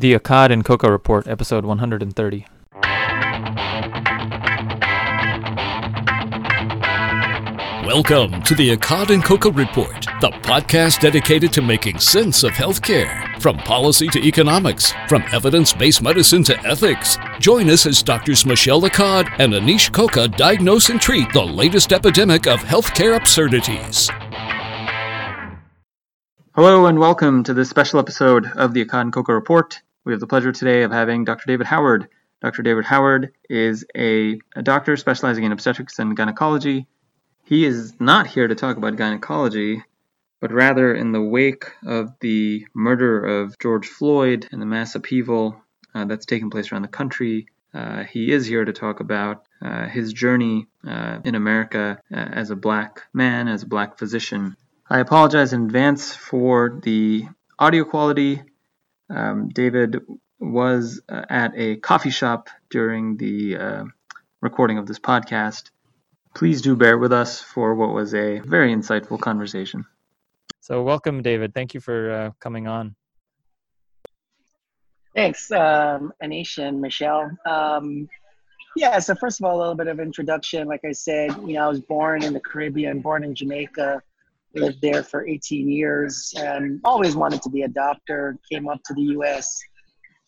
The Accad and Koka Report, episode 130. Welcome to the Accad and Koka Report, the podcast dedicated to making sense of healthcare, from policy to economics, from evidence-based medicine to ethics. Join us as Drs. Michel Accad and Anish Koka diagnose and treat the latest epidemic of healthcare absurdities. Hello and welcome to this special episode of the Accad and Koka Report. We have the pleasure today of having Dr. David Howard. Dr. David Howard is a, a doctor specializing in obstetrics and gynecology. He is not here to talk about gynecology, but rather in the wake of the murder of George Floyd and the mass upheaval uh, that's taking place around the country. Uh, he is here to talk about uh, his journey uh, in America uh, as a black man, as a black physician. I apologize in advance for the audio quality. Um, David was uh, at a coffee shop during the recording of this podcast. Please do bear with us for what was a very insightful conversation. So, welcome, David. Thank you for uh, coming on. Thanks, um, Anish and Michel. Um, yeah, so first of all, a little bit of introduction. Like I said, you know, I was born in the Caribbean, born in Jamaica, lived there for 18 years, and always wanted to be a doctor. Came up to the U.S.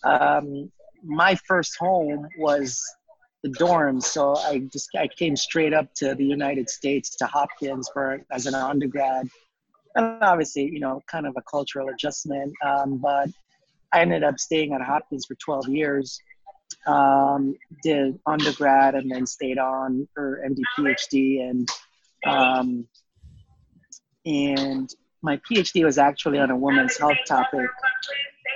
Um, my first home was the dorms. So I just I came straight up to the United States to Hopkins for as an undergrad, and obviously you know kind of a cultural adjustment. Um, but I ended up staying at Hopkins for 12 years. Um, did undergrad and then stayed on for MD PhD and um, and my PhD was actually on a women's health topic,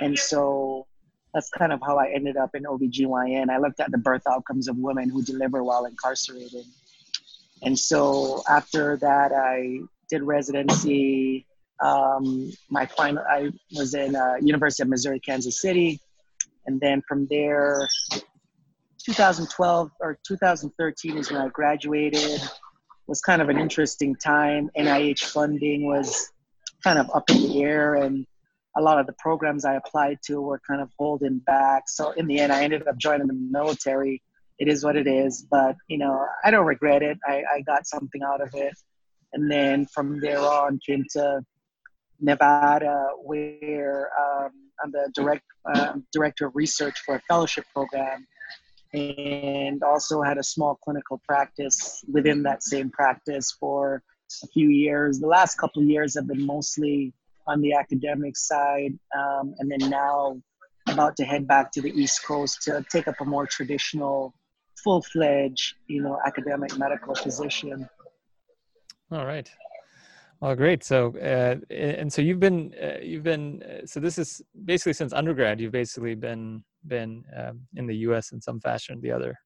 and so that's kind of how I ended up in OBGYN. I looked at the birth outcomes of women who deliver while incarcerated. And so after that, I did residency. Um, my final, I was in uh, University of Missouri, Kansas City. And then from there, 2012 or 2013 is when I graduated. Was kind of an interesting time. NIH funding was kind of up in the air, and a lot of the programs I applied to were kind of holding back. So in the end, I ended up joining the military. It is what it is, but you know, I don't regret it. I, I got something out of it, and then from there on, came to Nevada, where um, I'm the direct uh, director of research for a fellowship program, and also had a small clinical practice within that same practice for a few years. The last couple years have been mostly on the academic side, um, and then now about to head back to the East Coast to take up a more traditional, full-fledged, you know, academic medical position. All right. Well, great. So, uh, and so you've been, uh, you've been, uh, so this is basically since undergrad, you've basically been been um, in the U.S. in some fashion or the other.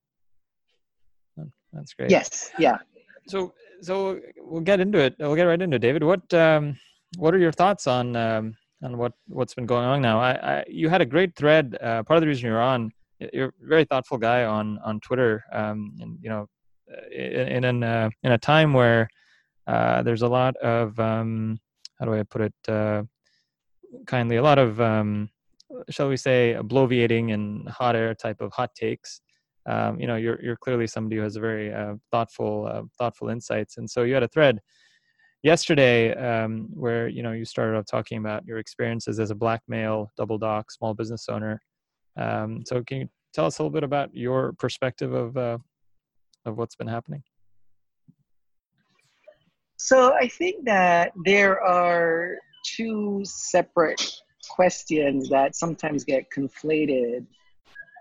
That's great. Yes. Yeah. So, so we'll get into it. We'll get right into it, David. What, um, what are your thoughts on um, on what what's been going on now? I, I you had a great thread. Uh, part of the reason you're on, you're a very thoughtful guy on on Twitter, um, and you know, uh, in in uh, in a time where uh, there's a lot of um, how do I put it uh, kindly, a lot of um, shall we say bloviating and hot air type of hot takes. Um, you know, you're you're clearly somebody who has a very uh, thoughtful thoughtful insights, and so you had a thread yesterday um, where you know you started off talking about your experiences as a black male double doc small business owner. Um, so can you tell us a little bit about your perspective of uh, of what's been happening? So i think that there are two separate questions that sometimes get conflated.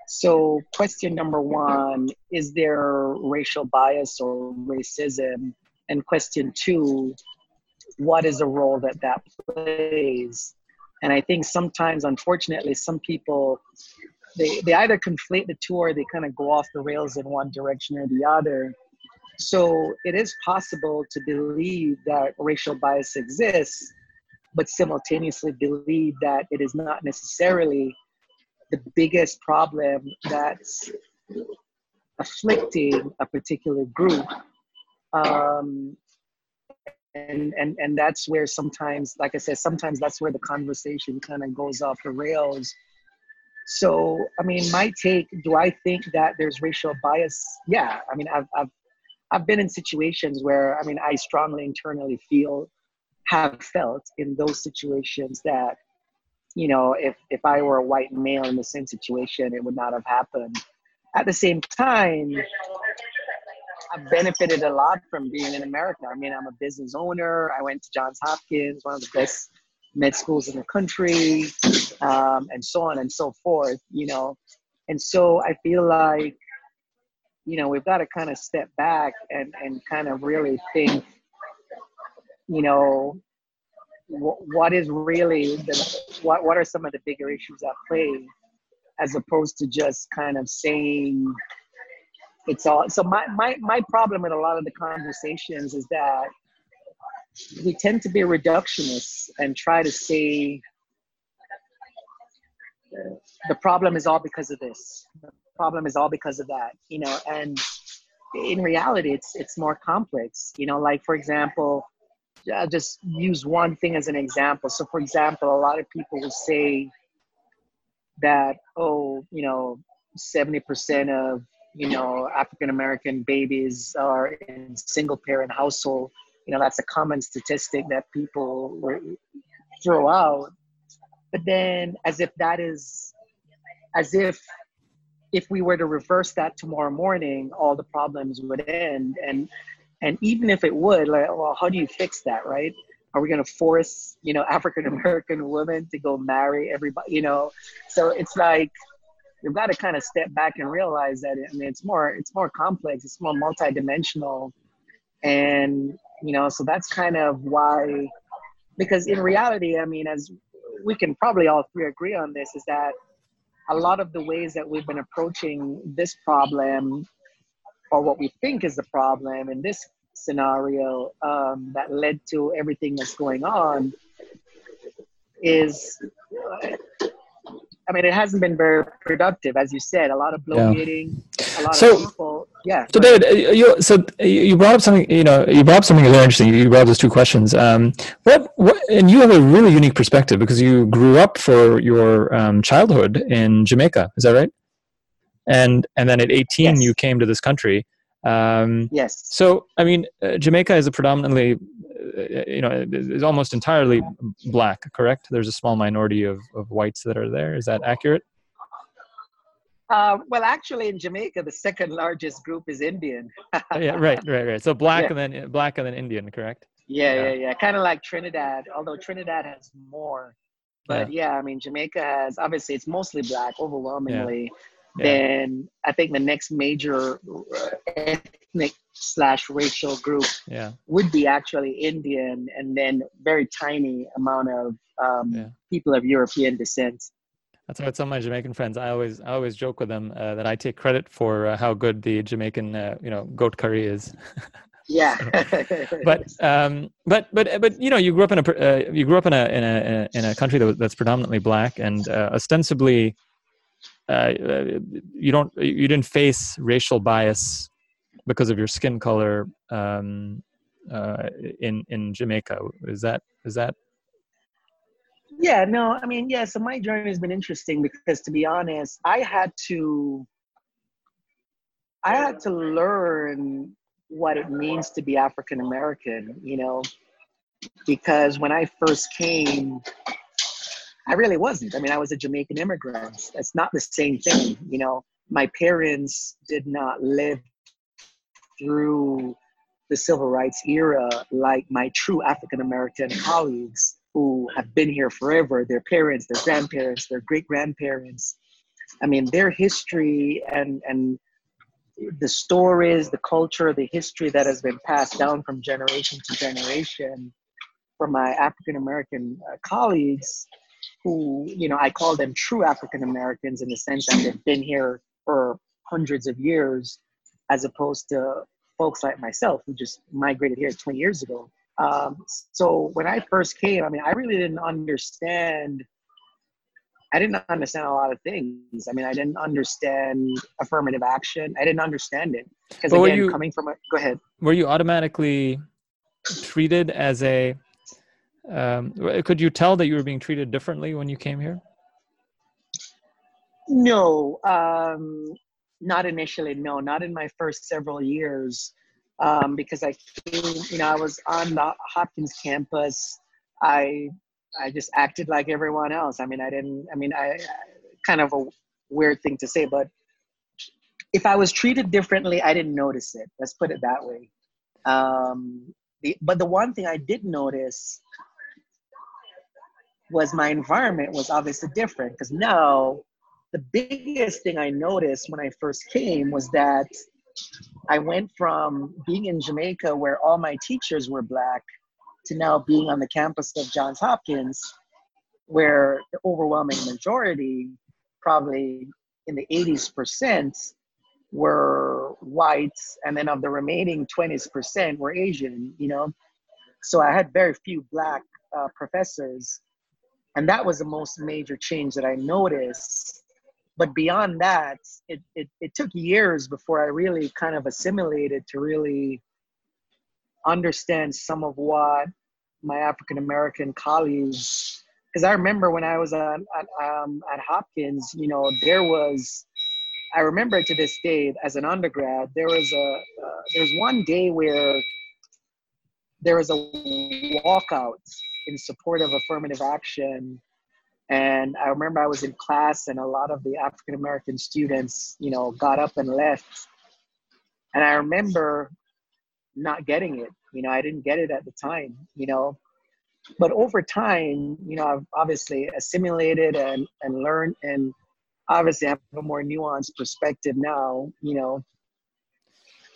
So question number one is there racial bias or racism? And question two what is the role that that plays? And i think sometimes unfortunately some people they, they either conflate the two or they kind of go off the rails in one direction or the other. So it is possible to believe that racial bias exists but simultaneously believe that it is not necessarily the biggest problem that's afflicting a particular group um, and and and that's where sometimes like i said sometimes that's where the conversation kind of goes off the rails So, I mean, my take, do I think that there's racial bias? Yeah. I mean, I've, I've, I've been in situations where, I mean, I strongly internally feel, have felt in those situations that, you know, if, if I were a white male in the same situation, it would not have happened. At the same time, I've benefited a lot from being in America. I mean, I'm a business owner. I went to Johns Hopkins, one of the best med schools in the country, um, and so on and so forth, you know. And so I feel like, you know, we've got to kind of step back and, and kind of really think, you know, wh- what is really the, what, what are some of the bigger issues at play as opposed to just kind of saying it's all so my, my my problem with a lot of the conversations is that we tend to be reductionists and try to say the problem is all because of this the problem is all because of that you know and in reality it's it's more complex you know like for example I'll just use one thing as an example. So for example a lot of people will say that oh you know 70% of you know african american babies are in single parent household. You know that's a common statistic that people throw out. But then as if that is as if if we were to reverse that tomorrow morning all the problems would end. And and even if it would like well how do you fix that right? Are we going to force you know african american women to go marry everybody you know? So it's like you've got to kind of step back and realize that I mean it's more it's more complex, it's more multidimensional, and you know so that's kind of why because in reality, I mean, as we can probably all three agree on this, is that a lot of the ways that we've been approaching this problem, or what we think is the problem in this scenario um, that led to everything that's going on, is I mean, it hasn't been very productive, as you said. A lot of bloviating, yeah. a lot so, of people. Yeah. So, David, uh, you, so you brought up something. You know, you brought up something very interesting. You brought up those two questions. Um, what, what, and you have a really unique perspective because you grew up for your um, childhood in Jamaica. Is that right? And and then at 18, yes. you came to this country. Um, yes. So, I mean, uh, Jamaica is a predominantly uh, you know is almost entirely black correct there's a small minority of, of whites that are there is that accurate uh, well actually in jamaica the second largest group is indian oh, yeah right right right so black yeah. and then black and then indian correct yeah yeah yeah, yeah. kind of like trinidad although trinidad has more but yeah. yeah. i mean jamaica has obviously it's mostly black overwhelmingly yeah. then I think the next major uh, ethnic slash racial group yeah. would be actually Indian, and then very tiny amount of um, yeah. people of European descent. That's why some of my Jamaican friends, I always I always joke with them uh, that I take credit for uh, how good the Jamaican uh, you know goat curry is. yeah. but um, but but but you know you grew up in a uh, you grew up in a in a in a country that, that's predominantly black and uh, ostensibly uh, you don't you didn't face racial bias because of your skin color um, uh, in in Jamaica. Is that is that? Yeah, no, I mean, yeah. So my journey has been interesting because, to be honest, I had to I had to learn what it means to be African American. You know, because when I first came, I really wasn't. I mean, I was a Jamaican immigrant. It's not the same thing. You know, my parents did not live through the civil rights era like my true African American colleagues who have been here forever, their parents, their grandparents, their great grandparents. I mean, their history and, and the stories, the culture, the history that has been passed down from generation to generation from my African American uh, colleagues who, you know, I call them true African Americans in the sense that they've been here for hundreds of years, as opposed to folks like myself who just migrated here 20 years ago. Um, so when I first came, I mean, I really didn't understand. I didn't understand a lot of things. I mean, I didn't understand affirmative action. I didn't understand it because again, you, coming from a, go ahead. Were you automatically treated as a um, could you tell that you were being treated differently when you came here? No, um, not initially. No, not in my first several years, um, because I came. You know, I was on the Hopkins campus. I I just acted like everyone else. I mean, I didn't. I mean, I kind of a weird thing to say, but if I was treated differently, I didn't notice it. Let's put it that way. Um, the, but the one thing I did notice was my environment was obviously different because now the biggest thing I noticed when I first came was that I went from being in Jamaica where all my teachers were black to now being on the campus of Johns Hopkins where the overwhelming majority, probably in the 80s percent, were whites and then of the remaining 20s percent were Asian, you know. So I had very few black uh, professors and that was the most major change that I noticed. But beyond that, it, it, it took years before I really kind of assimilated to really understand some of what my African American colleagues, because I remember when I was at, at, um, at Hopkins, you know, there was, I remember to this day as an undergrad, there was a, uh, there's one day where there was a walkout in support of affirmative action. And I remember I was in class and a lot of the African American students, you know, got up and left. And I remember not getting it. You know, I didn't get it at the time, you know. But over time, you know, I've obviously assimilated and, and learned and obviously I have a more nuanced perspective now, you know.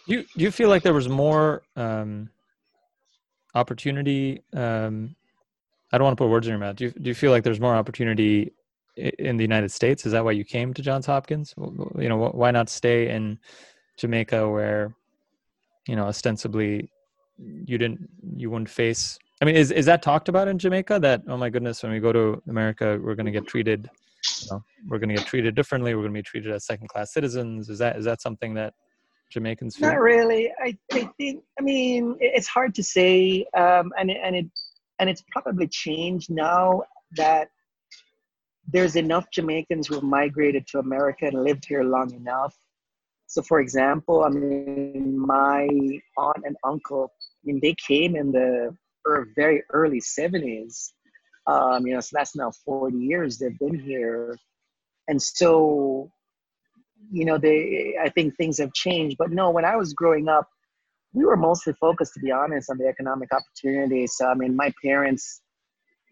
You, you feel like there was more um, opportunity um, I don't want to put words in your mouth. Do you, do you feel like there's more opportunity in the United States? Is that why you came to Johns Hopkins? You know, why not stay in Jamaica where, you know, ostensibly you didn't, you wouldn't face. I mean, is is that talked about in Jamaica? That oh my goodness, when we go to America, we're going to get treated, you know, we're going to get treated differently. We're going to be treated as second class citizens. Is that is that something that Jamaicans feel? Not really. I, I think. I mean, it's hard to say, um, and and it and it's probably changed now that there's enough Jamaicans who have migrated to America and lived here long enough. So, for example, I mean, my aunt and uncle, I mean, they came in the very early 70s. Um, you know, so that's now 40 years they've been here. And so, you know, they, I think things have changed. But no, when I was growing up, we were mostly focused, to be honest, on the economic opportunities. So, I mean, my parents,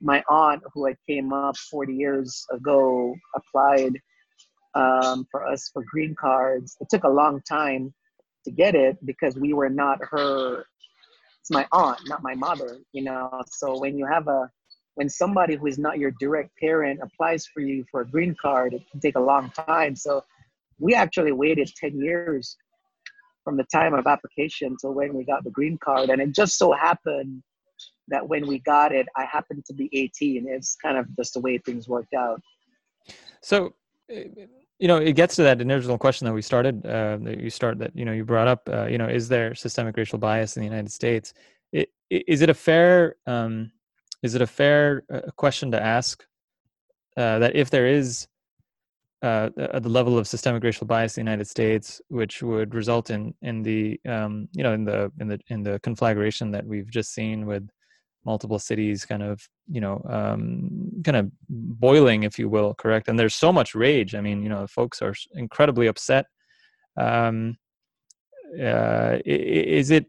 my aunt, who had came up 40 years ago, applied um, for us for green cards. It took a long time to get it because we were not her. It's my aunt, not my mother. You know, so when you have a when somebody who is not your direct parent applies for you for a green card, it can take a long time. So we actually waited 10 years from the time of application to when we got the green card. And it just so happened that when we got it, I happened to be 18. It's kind of just the way things worked out. So, you know, it gets to that original question that we started, uh, that you start that, you know, you brought up, uh, you know, is there systemic racial bias in the United States? It, is it a fair, um, is it a fair uh, question to ask uh, that if there is uh, the level of systemic racial bias in the United States, which would result in in the um, you know in the in the in the conflagration that we've just seen with multiple cities kind of you know um, kind of boiling, if you will, correct? And there's so much rage. I mean, you know, folks are incredibly upset. Um, uh, is it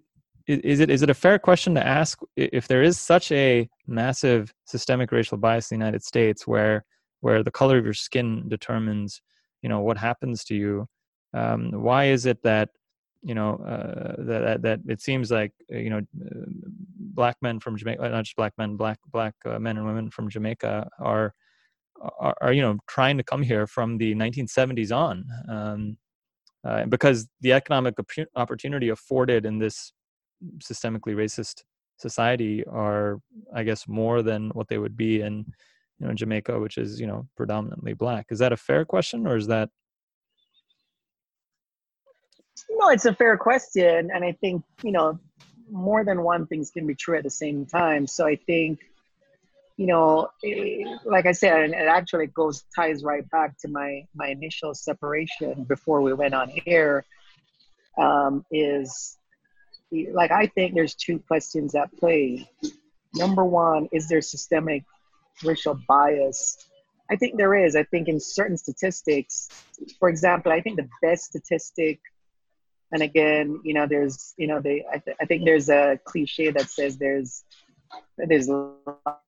is it is it a fair question to ask if there is such a massive systemic racial bias in the United States where where the color of your skin determines you know what happens to you. Um, why is it that you know uh, that, that it seems like uh, you know uh, black men from Jamaica not just black men black black uh, men and women from Jamaica are, are, are you know trying to come here from the 1970s on um, uh, because the economic opportunity afforded in this systemically racist society are I guess more than what they would be in you know Jamaica, which is you know predominantly black. Is that a fair question, or is that? No, it's a fair question, and I think you know more than one things can be true at the same time. So I think you know, like I said, and it actually goes ties right back to my my initial separation before we went on air. Um, is like I think there's two questions at play. Number one, is there systemic racial bias? I think there is. I think in certain statistics, for example, I think the best statistic, and again, you know, there's, you know, they, I, th- I think there's a cliche that says there's there's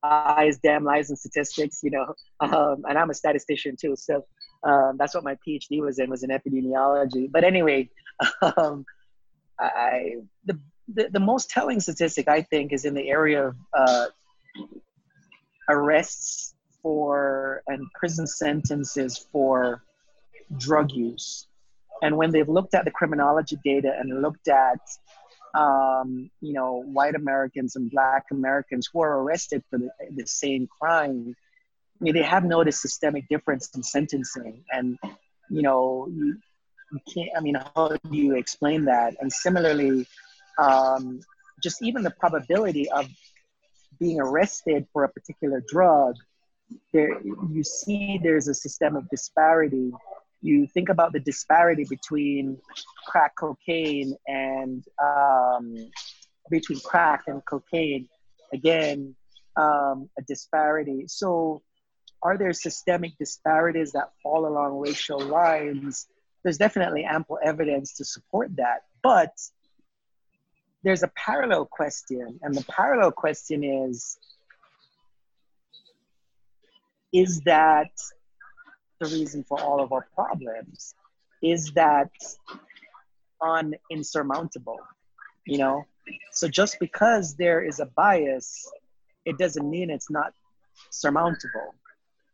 lies, damn lies, and statistics. You know, um, and I'm a statistician too, so um, that's what my PhD was in was in epidemiology. But anyway, um, I the, the, the most telling statistic I think is in the area of uh, arrests for and prison sentences for drug use. And when they've looked at the criminology data and looked at um, you know, white Americans and black Americans who are arrested for the, the same crime, I mean, they have noticed systemic difference in sentencing. And, you know, you, you can't, I mean, how do you explain that? And similarly, um, just even the probability of being arrested for a particular drug, there you see there's a systemic disparity. You think about the disparity between crack cocaine and um, between crack and cocaine. Again um, a disparity. So are there systemic disparities that fall along racial lines? There's definitely ample evidence to support that but there's a parallel question and the parallel question is is that the reason for all of our problems? Is that on insurmountable you know? So just because there is a bias it doesn't mean it's not surmountable.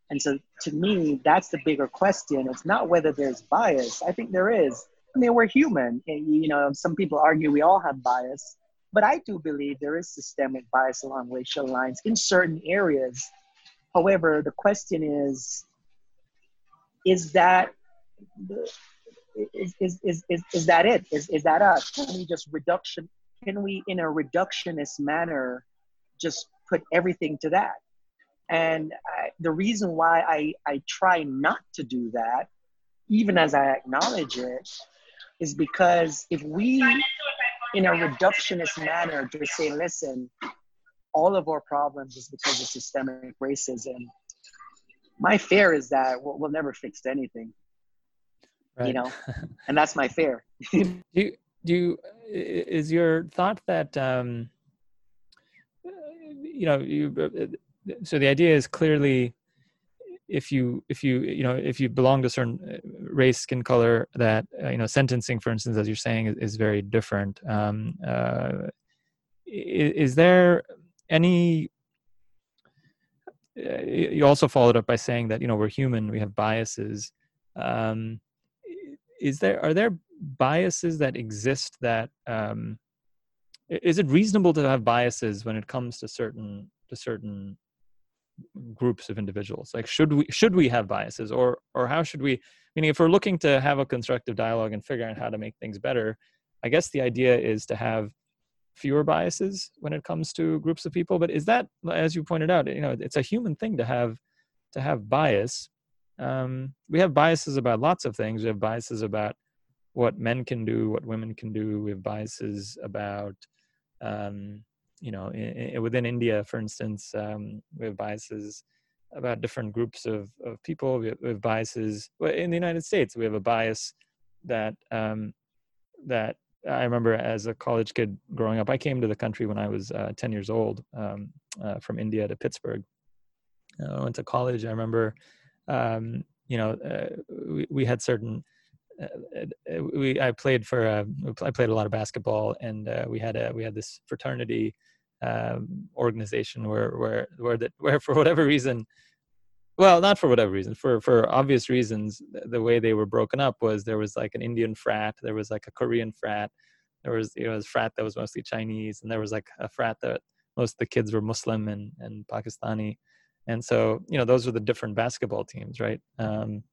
And so to me that's the bigger question. It's not whether there's bias. I think there is i mean we're human eh, and, you know some people argue we all have bias but i do believe there is systemic bias along racial lines in certain areas however the question is is that is, is, is, is, is that it? Is, is that us? Can we just reduction? Can we, in a reductionist manner, just put everything to that? And I, the reason why I, I try not to do that, even as I acknowledge it, is because if we, in a reductionist manner, just say, listen, all of our problems is because of systemic racism, my fear is that we'll, we'll never fix anything right. you know? And that's my fear. Do you do you is your thought that um you know you uh, so the idea is clearly if you if you you know if you belong to a certain uh, race skin color that uh, you know sentencing for instance as you're saying is, is very different. Um uh is, is there any uh, you also followed up by saying that you know we're human we have biases. Um, is there are there biases that exist that um, is it reasonable to have biases when it comes to certain to certain groups of individuals? Like should we should we have biases or or how should we meaning if we're looking to have a constructive dialogue and figure out how to make things better i guess the idea is to have fewer biases when it comes to groups of people but is that as you pointed out you know it's a human thing to have to have bias. Um, we have biases about lots of things. We have biases about what men can do what women can do. We have biases about um, you know in, in, within india for instance um, we have biases about different groups of, of people we have, we have biases well, in the united states we have a bias that um, that I remember as a college kid growing up, I came to the country when I was uh, 10 years old um, uh, from India to Pittsburgh. Uh, I went to college. I remember, um, you know, uh, we, we had certain, uh, uh, we, I played for, I played a lot of basketball and we had a, we had this fraternity um, organization where, where, where that, where for whatever reason, well not for whatever reason for for obvious reasons the way they were broken up was there was like an indian frat there was like a korean frat there was you know a frat that was mostly chinese and there was like a frat that most of the kids were muslim and and pakistani. And so you know those were the different basketball teams right? Um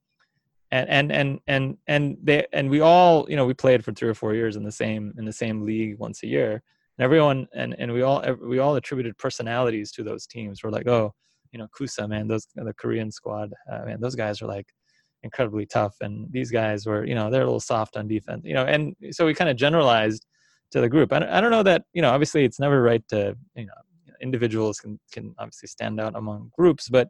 and and and and and they and we all you know we played for three or four years in the same in the same league once a year and everyone and and we all we all attributed personalities to those teams. We're like oh you know kusa man those the korean squad uh, man those guys are like incredibly tough. And these guys were you know they're a little soft on defense you know and so we kind of generalized to the group. I don't, I don't know that you know obviously it's never right to you know individuals can can obviously stand out among groups but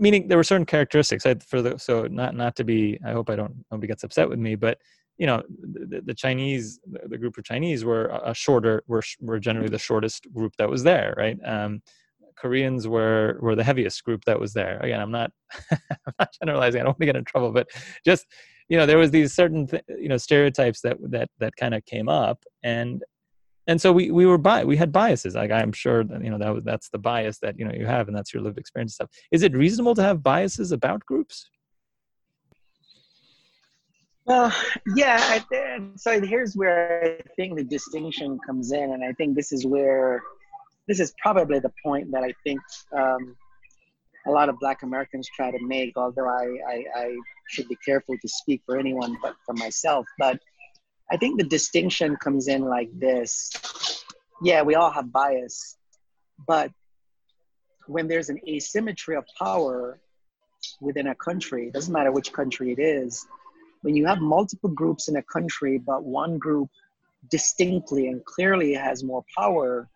meaning there were certain characteristics. I, for the so not not to be i hope i don't nobody gets upset with me but you know the, the chinese the group of chinese were a shorter were, were generally the shortest group that was there right? Um, koreans were were the heaviest group that was there. Again i'm not i'm not generalizing i don't want to get in trouble but just you know there was these certain th- you know stereotypes that that that kind of came up and and so we we were bi- we had biases. Like i'm sure that you know that was, that's the bias that you know you have and that's your lived experience stuff. Is it reasonable to have biases about groups well yeah so here's where i think the distinction comes in and i think this is where this is probably the point that i think um, a lot of black americans try to make although I, I i should be careful to speak for anyone but for myself but I think the distinction comes in like this. Yeah, we all have bias, but when there's an asymmetry of power within a country, doesn't matter which country it is, when you have multiple groups in a country, but one group distinctly and clearly has more power,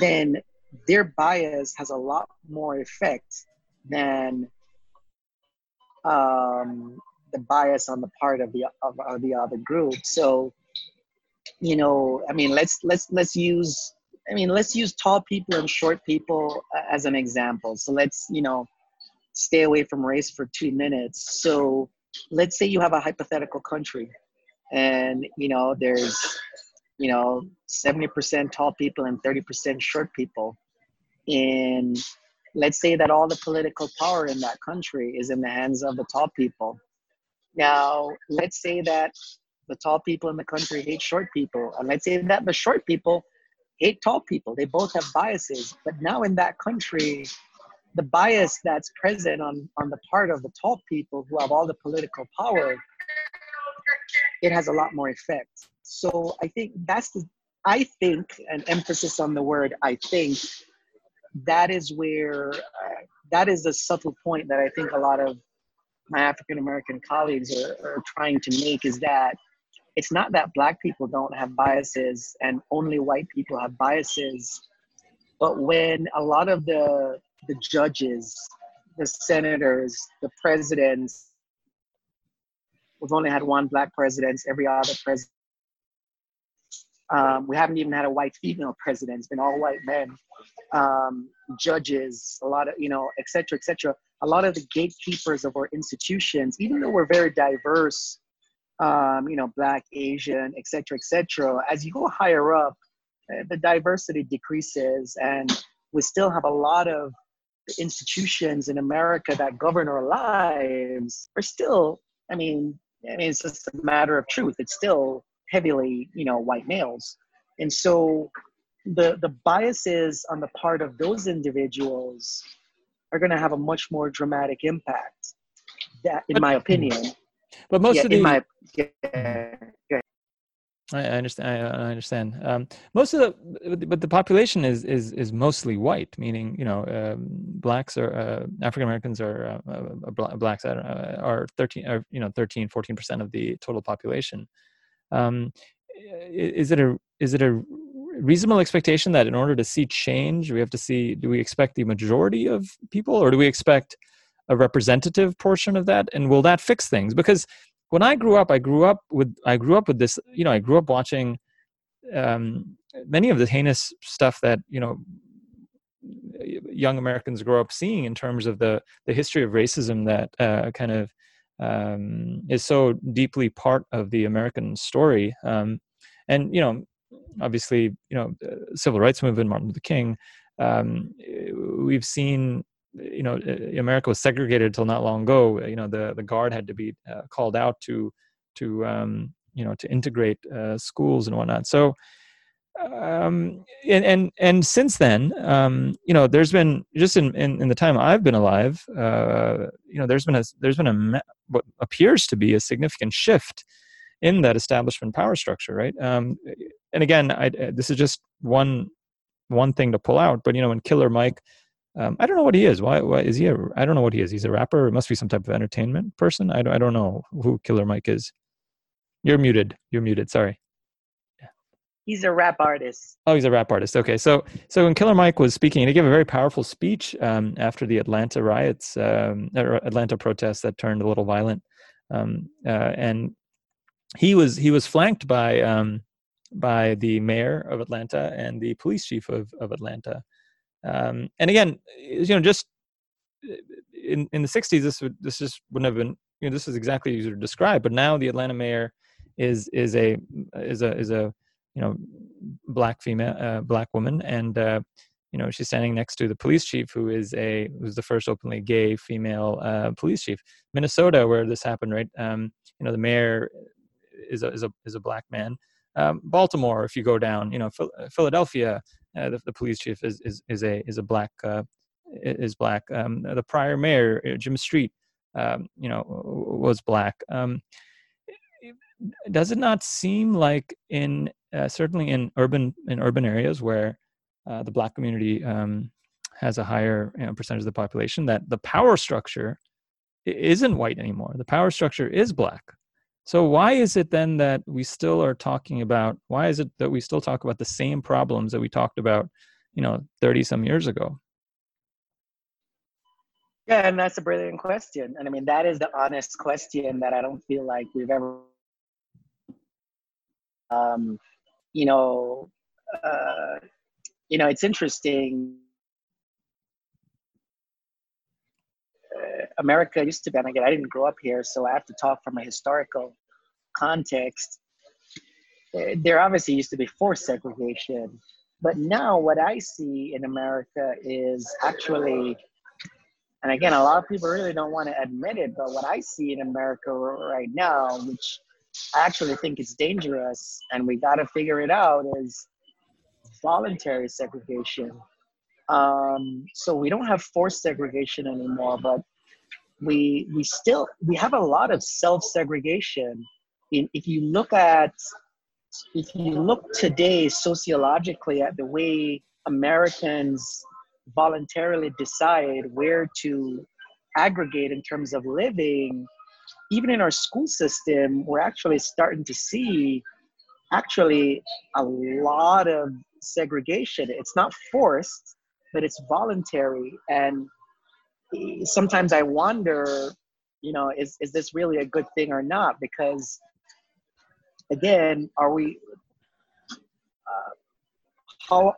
then their bias has a lot more effect than um, the bias on the part of the of, of the other group. So, you know, I mean, let's let's let's use I mean, let's use tall people and short people as an example. So let's, you know, stay away from race for two minutes. So let's say you have a hypothetical country and, you know, there's, you know, 70% tall people and 30% short people. And let's say that all the political power in that country is in the hands of the tall people. Now, let's say that the tall people in the country hate short people, and let's say that the short people hate tall people. They both have biases, but now in that country, the bias that's present on, on the part of the tall people who have all the political power, it has a lot more effect. So I think that's the, I think, an emphasis on the word I think, that is where, uh, that is a subtle point that I think a lot of my African American colleagues are, are trying to make is that it's not that black people don't have biases and only white people have biases, but when a lot of the the judges, the senators, the presidents, we've only had one black president, every other president. Um, we haven't even had a white female president. It's been all white men. Um, judges, a lot of, you know, et cetera, et cetera a lot of the gatekeepers of our institutions, even though we're very diverse, um, you know, Black, Asian, et cetera, et cetera, as you go higher up, uh, the diversity decreases, and we still have a lot of institutions in America that govern our lives are still, I mean, I mean, it's just a matter of truth. It's still heavily, you know, white males, and so the the biases on the part of those individuals are going to have a much more dramatic impact. That, in my opinion. But most yeah, of the. My, yeah, I understand. I understand. Um, most of the, but the population is is is mostly white, meaning you know, um, blacks or uh, African Americans are uh, uh, blacks uh, are thirteen, or you know, 13, 14 percent of the total population. Um, is it a is it a reasonable expectation that in order to see change, we have to see do we expect the majority of people or do we expect a representative portion of that? And will that fix things? Because when I grew up, I grew up with I grew up with this, you know, I grew up watching um, many of the heinous stuff that, you know, young Americans grow up seeing in terms of the the history of racism that uh, kind of um, is so deeply part of the American story. Um, and you know, obviously, you know, civil rights movement, Martin Luther King. Um, we've seen, you know, America was segregated until not long ago. You know, the the guard had to be uh, called out to to um, you know to integrate uh, schools and whatnot. So. Um, and and and since then, um, you know, there's been just in, in, in the time I've been alive, uh, you know, there's been a there's been a what appears to be a significant shift in that establishment power structure, right? Um, and again, I, this is just one one thing to pull out. But you know, when Killer Mike Um, I don't know what he is. Why, why is he? A, I don't know what he is. He's a rapper. It must be some type of entertainment person. I don't. I don't know who Killer Mike is. You're muted. You're muted. Sorry. He's a rap artist. Oh, he's a rap artist. Okay, so so when Killer Mike was speaking, he gave a very powerful speech um, after the Atlanta riots, um, Atlanta protests that turned a little violent, um, uh, and he was he was flanked by um, by the mayor of Atlanta and the police chief of of Atlanta, um, and again, you know, just in in the '60s, this would this just wouldn't have been you know this is exactly as you described, but now the Atlanta mayor is is a is a is a you know black female uh, black woman and uh, you know she's standing next to the police chief who is a who's the first openly gay female uh, police chief. Minnesota where this happened right? Um, you know the mayor is a is a, is a black man. Um, baltimore if you go down you know philadelphia uh, the, the, police chief is, is is a is a black uh, is black. Um, the prior mayor uh, jim street um, you know was black. Um, does it not seem like in uh, certainly in urban in urban areas where uh, the black community um, has a higher you know, percentage of the population that the power structure isn't white anymore? The power structure is black so why is it then that we still are talking about why is it that we still talk about the same problems that we talked about you know 30 some years ago yeah and that's a brilliant question and i mean that is the honest question that i don't feel like we've ever um, you know, uh, you know, it's interesting. America used to be, and again, I didn't grow up here, so I have to talk from a historical context. Uh, there obviously used to be forced segregation, but now what I see in America is actually, and again, a lot of people really don't want to admit it, but what I see in America right now, which I actually think it's dangerous, and we got to figure it out. Is voluntary segregation. Um, so we don't have forced segregation anymore, but we we still we have a lot of self segregation. If you look at if you look today sociologically at the way Americans voluntarily decide where to aggregate in terms of living, even in our school system, we're actually starting to see actually a lot of segregation. It's not forced, but it's voluntary. And sometimes I wonder, you know, is, is this really a good thing or not? Because again, are we, uh, how uh,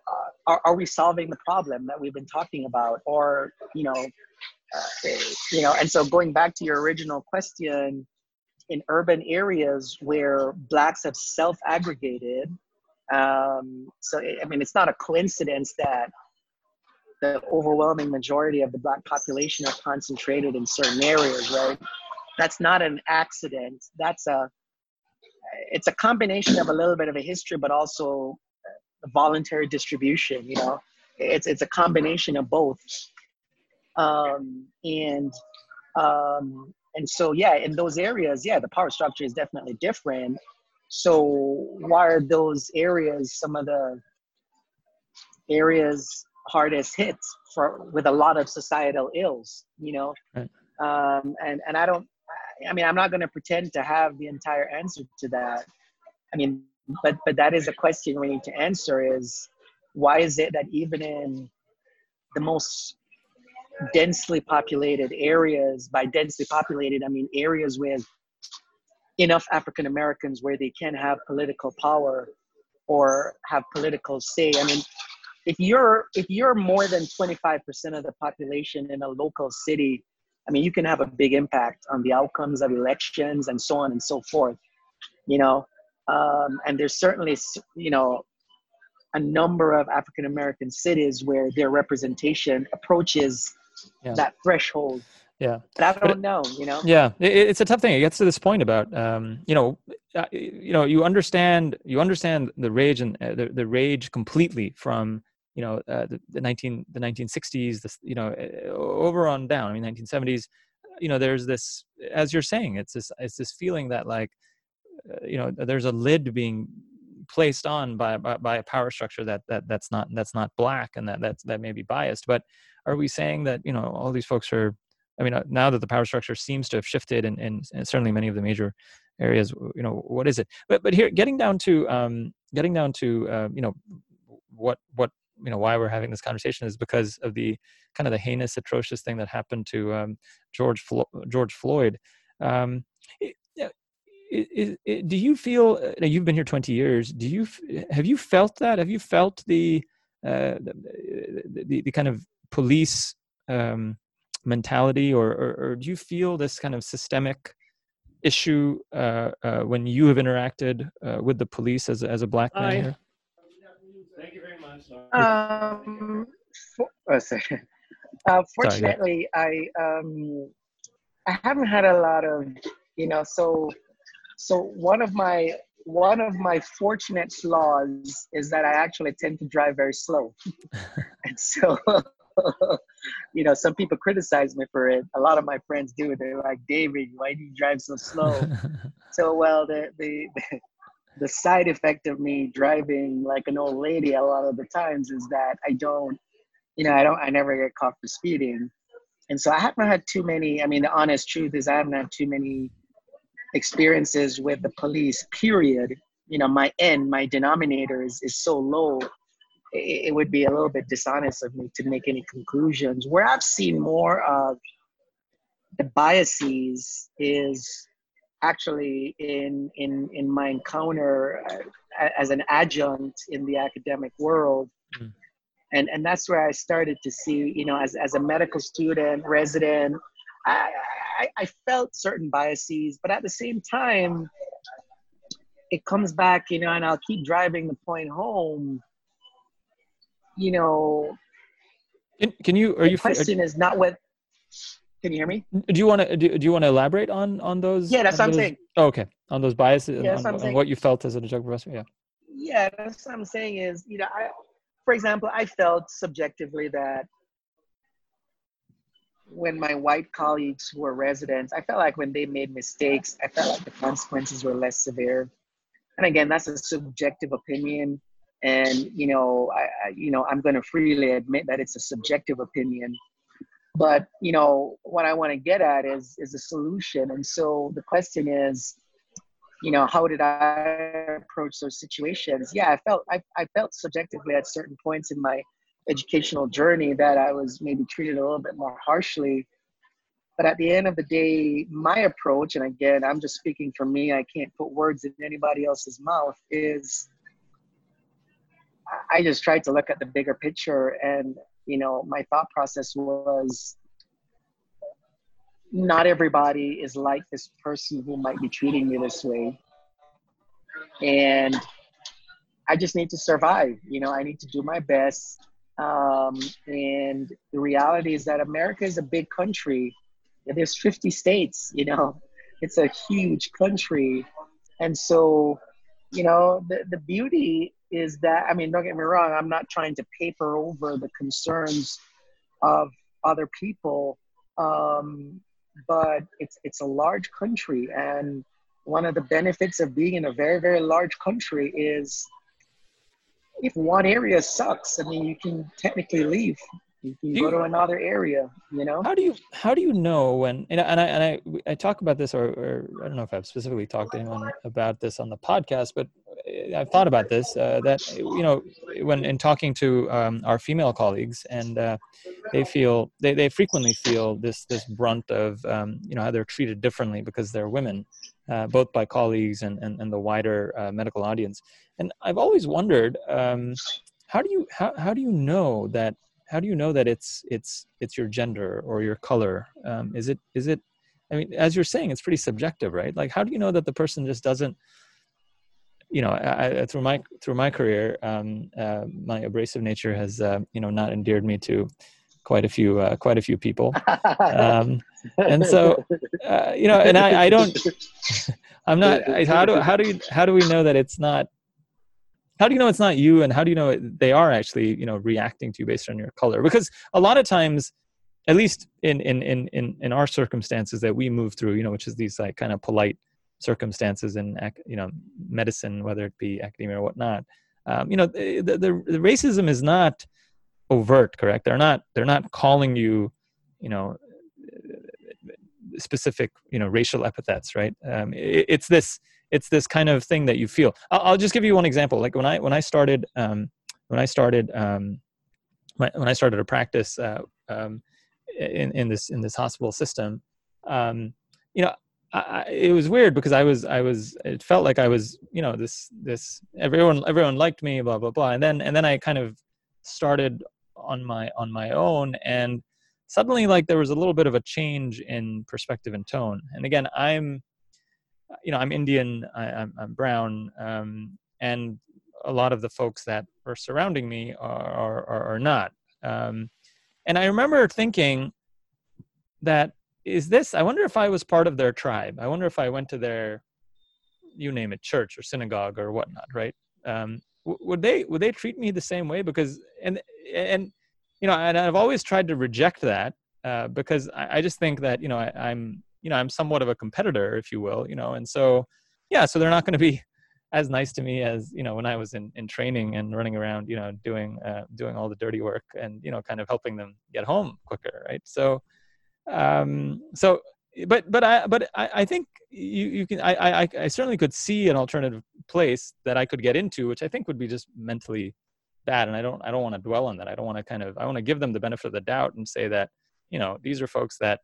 are, are we solving the problem that we've been talking about? Or, you know, uh, you know, and so going back to your original question, in urban areas where blacks have self-aggregated, um, so I mean, it's not a coincidence that the overwhelming majority of the black population are concentrated in certain areas, right? That's not an accident. That's a it's a combination of a little bit of a history, but also voluntary distribution. You know, it's it's a combination of both um, and um, and so yeah in those areas yeah the power structure is definitely different so why are those areas some of the areas hardest hit for with a lot of societal ills you know right. um, and and i don't i mean i'm not going to pretend to have the entire answer to that i mean but but that is a question we need to answer is why is it that even in the most densely populated areas by densely populated i mean areas with enough african americans where they can have political power or have political say i mean if you're if you're more than 25% of the population in a local city i mean you can have a big impact on the outcomes of elections and so on and so forth you know? Um, and there's certainly you know a number of african american cities where their representation approaches yeah. that threshold. Yeah. But i don't but, know you know? Yeah it, it's a tough thing. It gets to this point about um, you know uh, you know you understand you understand the rage and uh, the, the rage completely from you know uh, the, the 19 the 1960s the, you know over on down i mean 1970s you know there's this as you're saying it's this it's this feeling that like uh, you know there's a lid being placed on by, by, by a power structure that that that's not that's not black and that that's that may be biased. But are we saying that you know all these folks are i mean uh, now that the power structure seems to have shifted and, and, and certainly many of the major areas you know what is it? But but here getting down to um getting down to uh, you know what what you know why we're having this conversation is because of the kind of the heinous atrocious thing that happened to um, george Flo- george floyd um, it, it, it, do you feel uh, you've been here 20 years do you have you felt that have you felt the uh, the, the, the, kind of police um, mentality or, or, or, do you feel this kind of systemic issue uh, uh, when you have interacted uh, with the police as, as a black man here? Thank you very much. Um, for, oh, sorry. Uh, fortunately, sorry, I um, I haven't had a lot of you know so so one of my one of my fortunate flaws is that I actually tend to drive very slow. and so you know, some people criticize me for it. A lot of my friends do. They're like, David, why do you drive so slow? so well the, the the side effect of me driving like an old lady a lot of the times is that I don't, you know, I don't I never get caught for speeding. And so I haven't had too many, I mean the honest truth is I haven't had too many experiences with the police, period, you know, my end, my denominator is, is so low, it, it would be a little bit dishonest of me to make any conclusions. Where I've seen more of the biases is actually in in in my encounter uh, as an adjunct in the academic world mm. and and that's where i started to see you know as as a medical student resident I, I, I felt certain biases, but at the same time, it comes back, you know, and I'll keep driving the point home. You know, can, can you? Are the you? Question are, is not what. Can you hear me? Do you want to do, do you want to elaborate on on those? Yeah, that's what I'm saying. Oh, okay, on those biases, yeah, on, on what you felt as an adjunct professor. Yeah. Yeah, that's what I'm saying. Is you know, I, for example, I felt subjectively that when my white colleagues who were residents, I felt like when they made mistakes, I felt like the consequences were less severe. And again, that's a subjective opinion. And you know, I, I you know, I'm going to freely admit that it's a subjective opinion. But you know, what I want to get at is is a solution. And so the question is, you know, how did I approach those situations? Yeah, I felt I, I felt subjectively at certain points in my educational journey that I was maybe treated a little bit more harshly. But at the end of the day, my approach, and again, I'm just speaking for me, I can't put words in anybody else's mouth, is I just tried to look at the bigger picture. And, you know, my thought process was not everybody is like this person who might be treating me this way. And I just need to survive. You know, I need to do my best um, and the reality is that America is a big country. There's 50 states, you know, it's a huge country. And so, you know, the, the beauty is that, I mean, don't get me wrong, I'm not trying to paper over the concerns of other people. Um, but it's, it's a large country. And one of the benefits of being in a very, very large country is if one area sucks, I mean, you can technically leave. You can do go you, to another area. You know. How do you How do you know when? And, and I and I I talk about this, or, or I don't know if I've specifically talked to anyone about this on the podcast, but I've thought about this. Uh, that you know, when in talking to um, our female colleagues, and uh, they feel they, they frequently feel this this brunt of um, you know how they're treated differently because they're women, uh, both by colleagues and and, and the wider uh, medical audience. And I've always wondered, um, how do you how, how do you know that how do you know that it's it's it's your gender or your color? Um, is it is it? I mean, as you're saying, it's pretty subjective, right? Like, how do you know that the person just doesn't? You know, I, I, through my through my career, um, uh, my abrasive nature has uh, you know not endeared me to quite a few uh, quite a few people, um, and so uh, you know, and I, I don't. I'm not. How do how do you, how do we know that it's not how do you know it's not you and how do you know they are actually you know reacting to you based on your color because a lot of times at least in in in in, in our circumstances that we move through you know which is these like kind of polite circumstances in you know medicine, whether it be academia or whatnot. Um, you know, the, the, the racism is not overt, correct? They're not they're not calling you, you know, specific you know racial epithets, right? Um, it, it's this it's this kind of thing that you feel. I'll, I'll, just give you one example. Like when I when I started um, when I started um, when I started a practice uh, um, in in this in this hospital system, um, you know, I, it was weird because I was I was it felt like I was you know this this everyone everyone liked me blah blah blah and then and then I kind of started on my on my own and suddenly like there was a little bit of a change in perspective and tone and again I'm you know I'm Indian I, am brown um, and a lot of the folks that are surrounding me are are, are not. Um, and I remember thinking that is this i wonder if i was part of their tribe. I wonder if i went to their you name it church or synagogue or whatnot right? Um, would they would they treat me the same way? Because and and you know and i've always tried to reject that uh, because I, I, just think that you know I, i'm you know i'm somewhat of a competitor if you will you know and so yeah so they're not going to be as nice to me as you know when i was in, in training and running around you know doing uh, doing all the dirty work and you know kind of helping them get home quicker right? So um, so but but i but i, I think you, you can I, I i certainly could see an alternative place that i could get into which i think would be just mentally bad and i don't i don't want to dwell on that. I don't want to kind of i want to give them the benefit of the doubt and say that you know these are folks that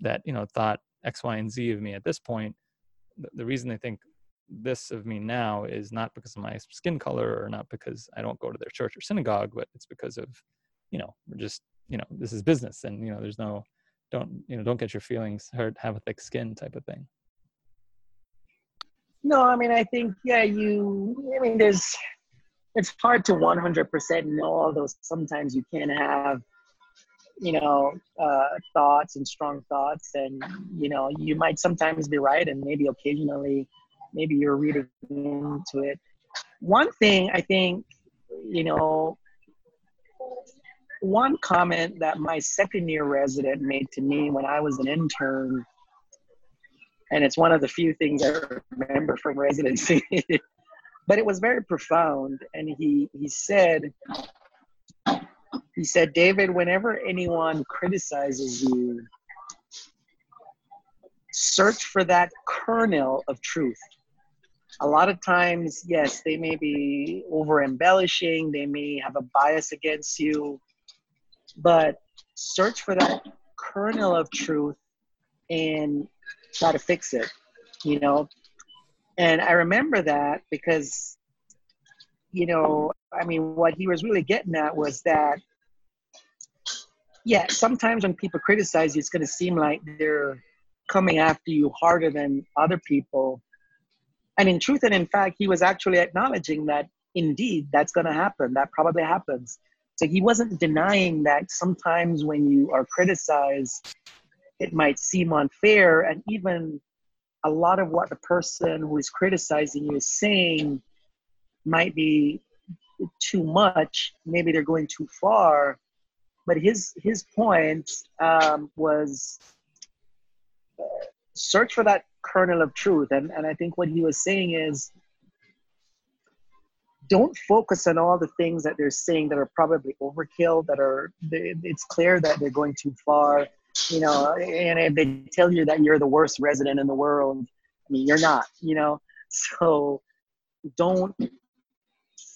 that you know thought x y and z of me at this point the, reason they think this of me now is not because of my skin color or not because i don't go to their church or synagogue but it's because of you know we're just you know this is business and you know there's no don't you know don't get your feelings hurt have a thick skin type of thing. No i mean i think yeah you i mean there's it's hard to 100% know all those sometimes you can have you know uh, thoughts and strong thoughts and you know you might sometimes be right and maybe occasionally maybe you're reading into it one thing i think you know one comment that my second year resident made to me when I was an intern, and it's one of the few things I remember from residency, but it was very profound. And he he said, he said, David, whenever anyone criticizes you, search for that kernel of truth. A lot of times, yes, they may be over embellishing, they may have a bias against you, but search for that kernel of truth and try to fix it, you know. And I remember that because, you know, I mean, what he was really getting at was that, yeah, sometimes when people criticize you, it's going to seem like they're coming after you harder than other people. And in truth and in fact, he was actually acknowledging that indeed that's going to happen. That probably happens. So he wasn't denying that sometimes when you are criticized, it might seem unfair. And even a lot of what the person who is criticizing you is saying might be too much. Maybe they're going too far. But his his point um, was uh, search for that kernel of truth. And, and I think what he was saying is don't focus on all the things that they're saying that are probably overkill that are it's clear that they're going too far you know and if they tell you that you're the worst resident in the world i mean you're not you know so don't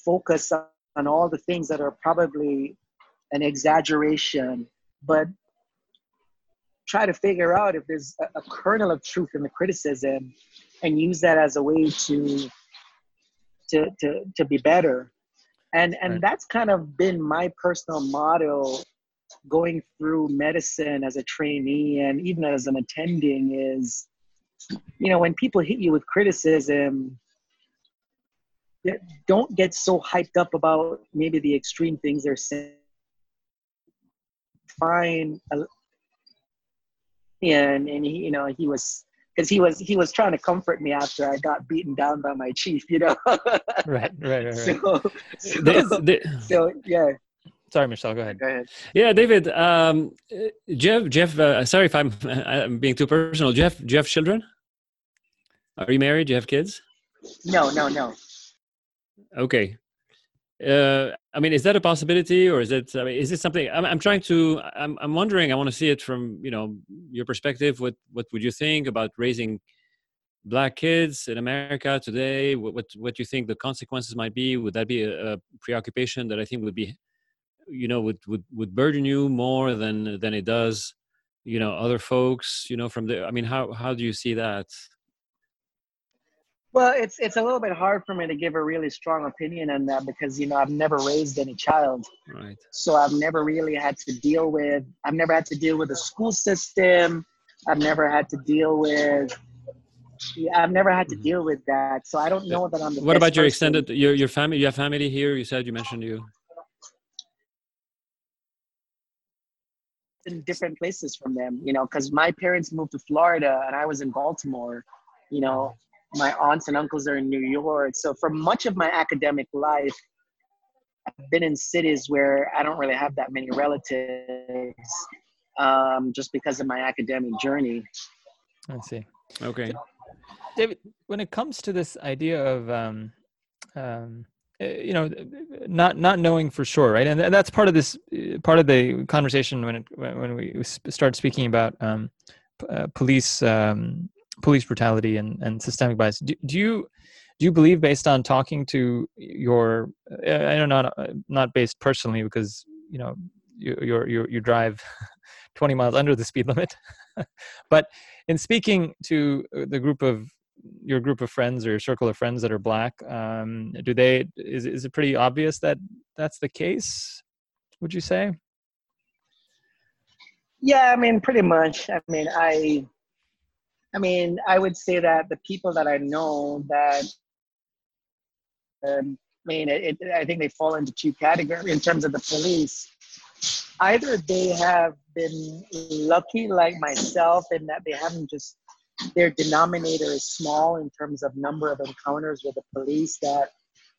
focus on all the things that are probably an exaggeration but try to figure out if there's a, a kernel of truth in the criticism and use that as a way to to to to be better and and right. that's kind of been my personal motto going through medicine as a trainee and even as an attending is you know when people hit you with criticism don't get so hyped up about maybe the extreme things they're saying fine and and he, you know he was because he was he was trying to comfort me after I got beaten down by my chief, you know. right, right, right. So, so, the, so, yeah. Sorry, Michel. Go ahead. Go ahead. Yeah, David. Um, Jeff. Jeff. Uh, sorry if I'm, I'm being too personal. Jeff. Do you have children? Are you married? Do you have kids? No, no, no. Okay. Uh, I mean, is that a possibility, or is it? I mean, is it something? I'm, I'm trying to. I'm, I'm wondering. I want to see it from you know your perspective. What What would you think about raising black kids in America today? What What, what you think the consequences might be? Would that be a, a preoccupation that I think would be, you know, would would would burden you more than than it does, you know, other folks? You know, from the. I mean, how how do you see that? Well, it's it's a little bit hard for me to give a really strong opinion on that because you know I've never raised any child, right? So I've never really had to deal with. I've never had to deal with the school system. I've never had to deal with. I've never had to mm-hmm. deal with that, so I don't know that I'm the. What about your person. extended your your family? You have family here. You said you mentioned you. In different places from them, you know, because my parents moved to Florida and I was in Baltimore, you know, my aunts and uncles are in New York. So for much of my academic life, I've been in cities where I don't really have that many relatives, um, just because of my academic journey. I see. Okay, David. When it comes to this idea of, um, um, eh, you know, not not knowing for sure, right? And that's part of this part of the conversation when it, when we start speaking about um, uh, police um, police brutality and, and systemic bias. Do, do you do you believe, based on talking to your, I know not based personally because you know you you you, you drive 20 miles under the speed limit, but in speaking to the group of your group of friends or your circle of friends that are black, um, do they is is it pretty obvious that that's the case? Would you say? Yeah, I mean, pretty much. I mean, I I mean, I would say that the people that I know that, um, I mean, it, it, I think they fall into two categories in terms of the police. Either they have been lucky, like myself, in that they haven't just their denominator is small in terms of number of encounters with the police that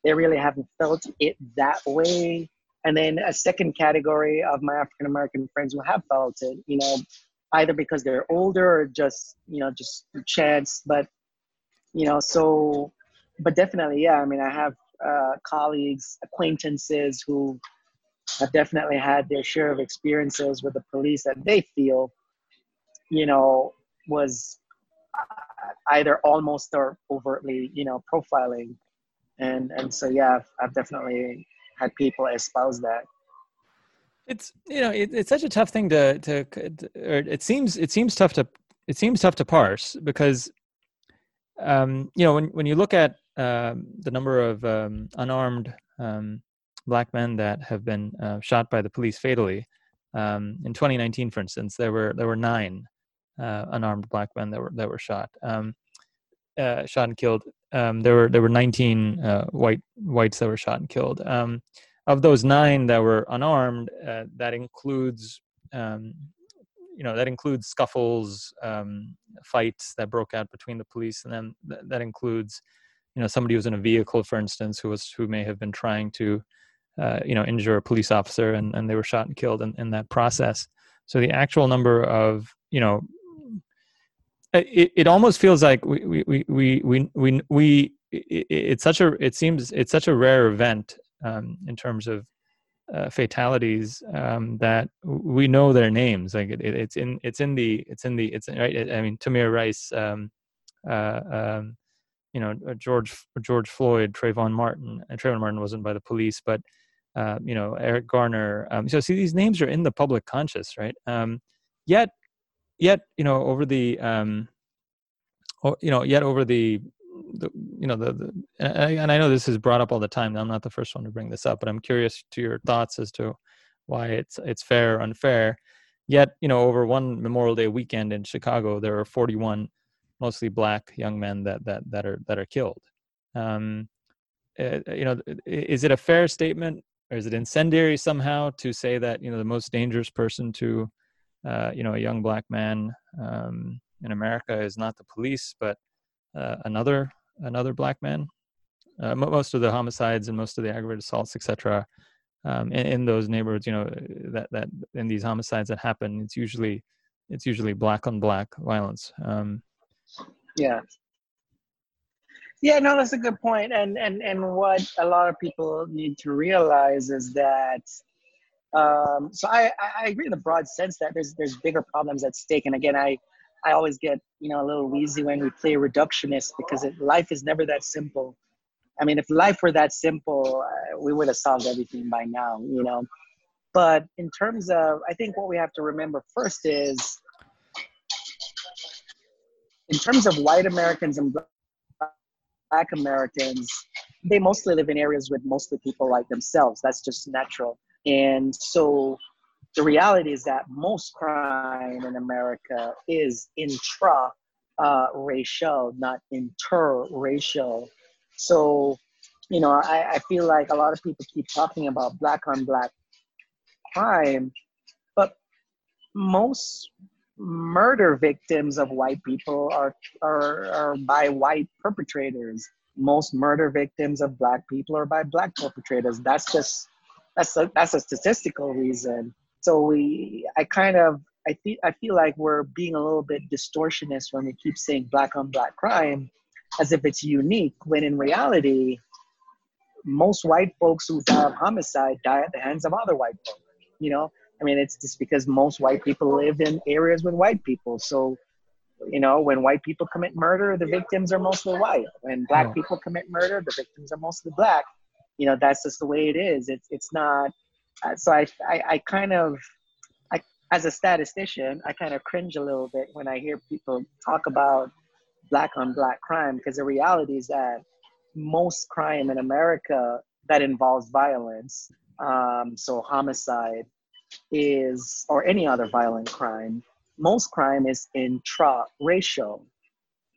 they really haven't felt it that way. And then a second category of my African American friends who have felt it, you know, either because they're older or just you know just chance but you know so but definitely yeah i mean i have uh, colleagues acquaintances who have definitely had their share of experiences with the police that they feel you know was uh, either almost or overtly you know profiling. And and so yeah I've, I've definitely had people espouse that it's you know it, it's such a tough thing to to or it seems it seems tough to it seems tough to parse because um, you know when when you look at um, the number of um, unarmed um, black men that have been uh, shot by the police fatally um, in 2019, for instance, there were there were nine uh, unarmed black men that were that were shot um, uh, shot and killed. there were there were 19 uh, white whites that were shot and killed of those nine that were unarmed, uh, that includes, um, you know, that includes scuffles, um, fights that broke out between the police, and then th- that includes, you know, somebody who's in a vehicle, for instance, who was who may have been trying to, uh, you know, injure a police officer, and, and they were shot and killed in, in that process. So the actual number of, you know, it, it almost feels like we we we we, we, we it, it's such a it seems it's such a rare event um, in terms of uh, fatalities um, that we know their names. Like it, it, it's in it's in the it's in the it's right. I mean, Tamir Rice, um, uh, um, you know, uh, George George Floyd, Trayvon Martin. And Trayvon Martin wasn't by the police, but uh, you know, Eric Garner. Um, so see, these names are in the public conscious, right? Um, yet, yet you know, over the um, you know, yet over the the you know the, the and I know this is brought up all the time. I'm not the first one to bring this up, but I'm curious to your thoughts as to why it's it's fair or unfair. Yet you know over one Memorial Day weekend in Chicago, there are 41 mostly black young men that that that are that are killed. Um, uh, you know, is it a fair statement or is it incendiary somehow to say that you know the most dangerous person to uh, you know a young black man um, in America is not the police, but uh, another another black man. Uh, most of the homicides and most of the aggravated assaults, etc., um, in, in, those neighborhoods, you know, that that in these homicides that happen, it's usually it's usually black on black violence. Um, yeah. Yeah, no, that's a good point. And and and what a lot of people need to realize is that um, so I, I agree in the broad sense that there's there's bigger problems at stake. And again, I I always get you know a little wheezy when we play reductionist because it, life is never that simple. I mean, if life were that simple, uh, we would have solved everything by now, you know. But in terms of, I think what we have to remember first is, in terms of white Americans and black Americans, they mostly live in areas with mostly people like themselves. That's just natural. And so the reality is that most crime in America is intra uh, racial, not interracial. So, you know, I, I feel like a lot of people keep talking about black on black crime, but most murder victims of white people are, are, are by white perpetrators. Most murder victims of black people are by black perpetrators. That's just that's a, that's a statistical reason. So we, I kind of, I feel, I feel like we're being a little bit distortionist when we keep saying black on black crime, as if it's unique. When in reality, most white folks who die of homicide die at the hands of other white folks. You know, I mean, it's just because most white people live in areas with white people. So, you know, when white people commit murder, the victims are mostly white. When black oh. people commit murder, the victims are mostly black you know that's just the way it is it's it's not so I, I i kind of i as a statistician i kind of cringe a little bit when i hear people talk about black on black crime because the reality is that most crime in america that involves violence um, so homicide is or any other violent crime most crime is intra-racial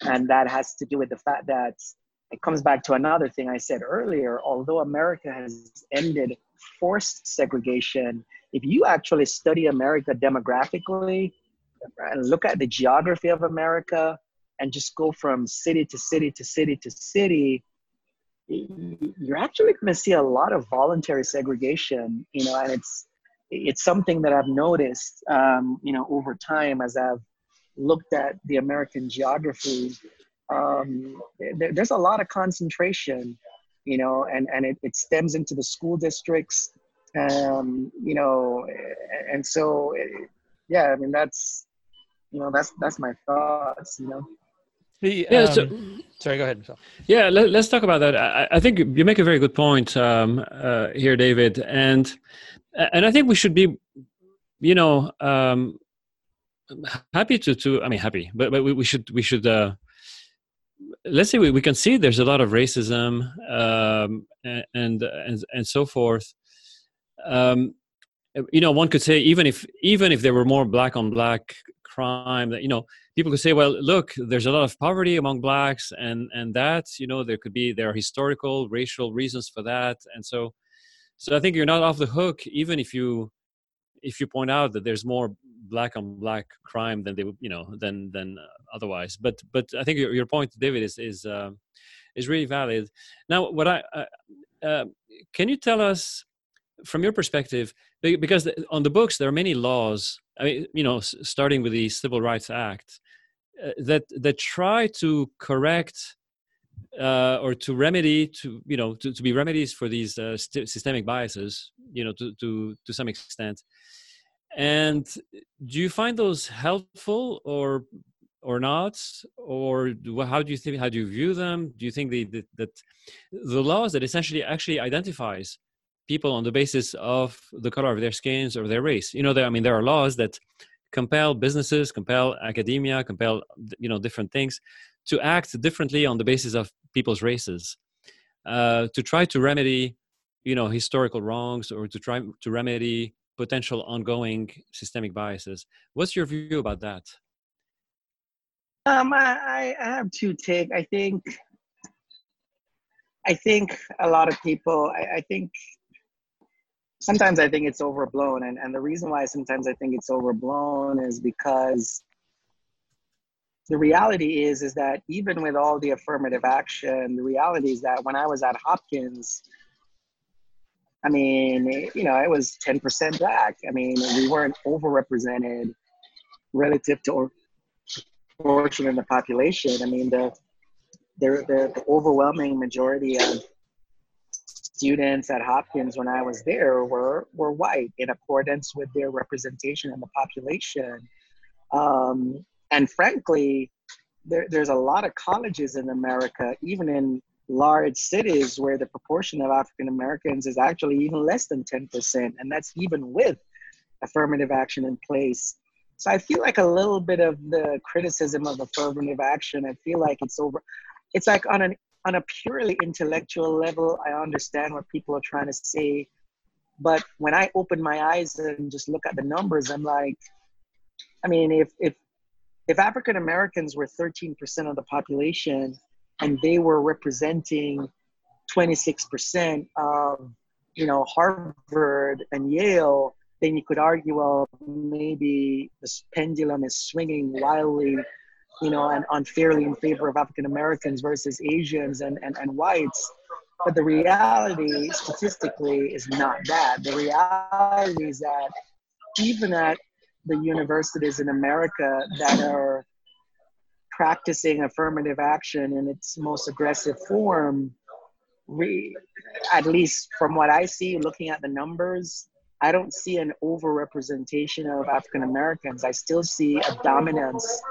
and that has to do with the fact that it comes back to another thing I said earlier. Although America has ended forced segregation, if you actually study America demographically and look at the geography of America and just go from city to city to city to city, you're actually going to see a lot of voluntary segregation, you know, and it's it's something that I've noticed, um, you know, over time as I've looked at the American geography. Um, there, there's a lot of concentration, you know, and, and it, it stems into the school districts, um, you know, and so, yeah, I mean, that's, you know, that's, that's my thoughts, you know. The, yeah, um, so, sorry, go ahead. Michel. Yeah, let, us talk about that. I, I, think you make a very good point um, uh, here, David, and and I think we should be, you know, um, happy to to. I mean, happy, but but we, we should we should uh, let's say we, we can see there's a lot of racism um, and, and and so forth. Um, you know, one could say even if even if there were more black on black crime, that you know, people could say, well, look, there's a lot of poverty among blacks, and and that you know there could be there are historical racial reasons for that, and so so I think you're not off the hook even if you if you point out that there's more black on black crime than they you know than than otherwise. But but i think your, your point david is is uh, is really valid. Now what i uh, uh, can you tell us from your perspective because on the books there are many laws i mean you know starting with the civil rights act uh, that that try to correct uh, or to remedy to you know to, to be remedies for these uh, st- systemic biases you know to to to some extent. And do you find those helpful or or not or how do you think how do you view them do you think they, that, that the laws that essentially actually identifies people on the basis of the color of their skins or their race you know there i mean there are laws that compel businesses compel academia compel you know different things to act differently on the basis of people's races uh, to try to remedy you know historical wrongs or to try to remedy potential ongoing systemic biases. What's your view about that? Um, I, I have two take. I think, I think a lot of people. I, I think sometimes I think it's overblown, and and the reason why sometimes I think it's overblown is because the reality is is that even with all the affirmative action, the reality is that when I was at Hopkins, I mean, you know, it was 10% black. I mean, we weren't overrepresented relative to portion of the population. I mean, the the, the, the overwhelming majority of students at Hopkins when I was there were were white in accordance with their representation in the population. Um, and frankly, there, there's a lot of colleges in America, even in large cities, where the proportion of African Americans is actually even less than 10%, and that's even with affirmative action in place. So I feel like a little bit of the criticism of affirmative action, I feel like it's over. It's like on an on a purely intellectual level, I understand what people are trying to say. But when I open my eyes and just look at the numbers, I'm like, I mean, if if if African Americans were 13% of the population and they were representing 26% of, you know, Harvard and Yale, then you could argue, well, maybe this pendulum is swinging wildly you know, and unfairly in favor of African Americans versus Asians and, and, and whites. But the reality, statistically, is not that. The reality is that even at the universities in America that are practicing affirmative action in its most aggressive form, we, at least from what I see, looking at the numbers, I don't see an overrepresentation of African Americans. I still see a dominance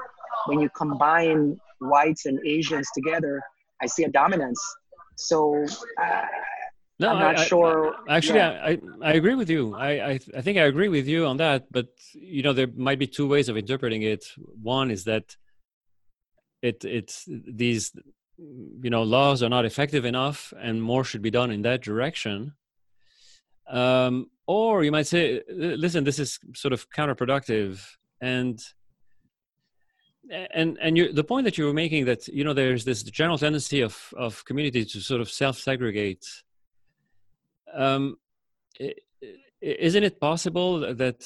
when you combine whites and Asians together, I see a dominance. So uh, no, I'm not I, sure. I, actually, yeah. I, I agree with you. I, I I think I agree with you on that. But you know, there might be two ways of interpreting it. One is that it it's these you know laws are not effective enough, and more should be done in that direction. Um, or you might say, listen, this is sort of counterproductive, and and and you, the point that you were making that you know there's this general tendency of of community to sort of self segregate um, isn't it possible that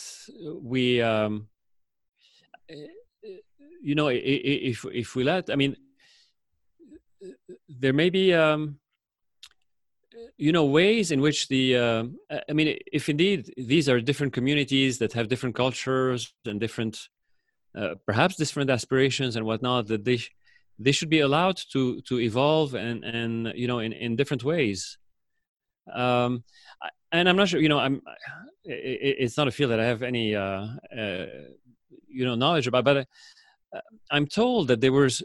we um, you know if if we let i mean there may be um, you know ways in which the uh, i mean if indeed these are different communities that have different cultures and different uh, perhaps different aspirations and whatnot that they they should be allowed to to evolve and and you know in in different ways. Um and i'm not sure you know i'm it, it's not a field that i have any uh, uh you know knowledge about but uh, i'm told that there was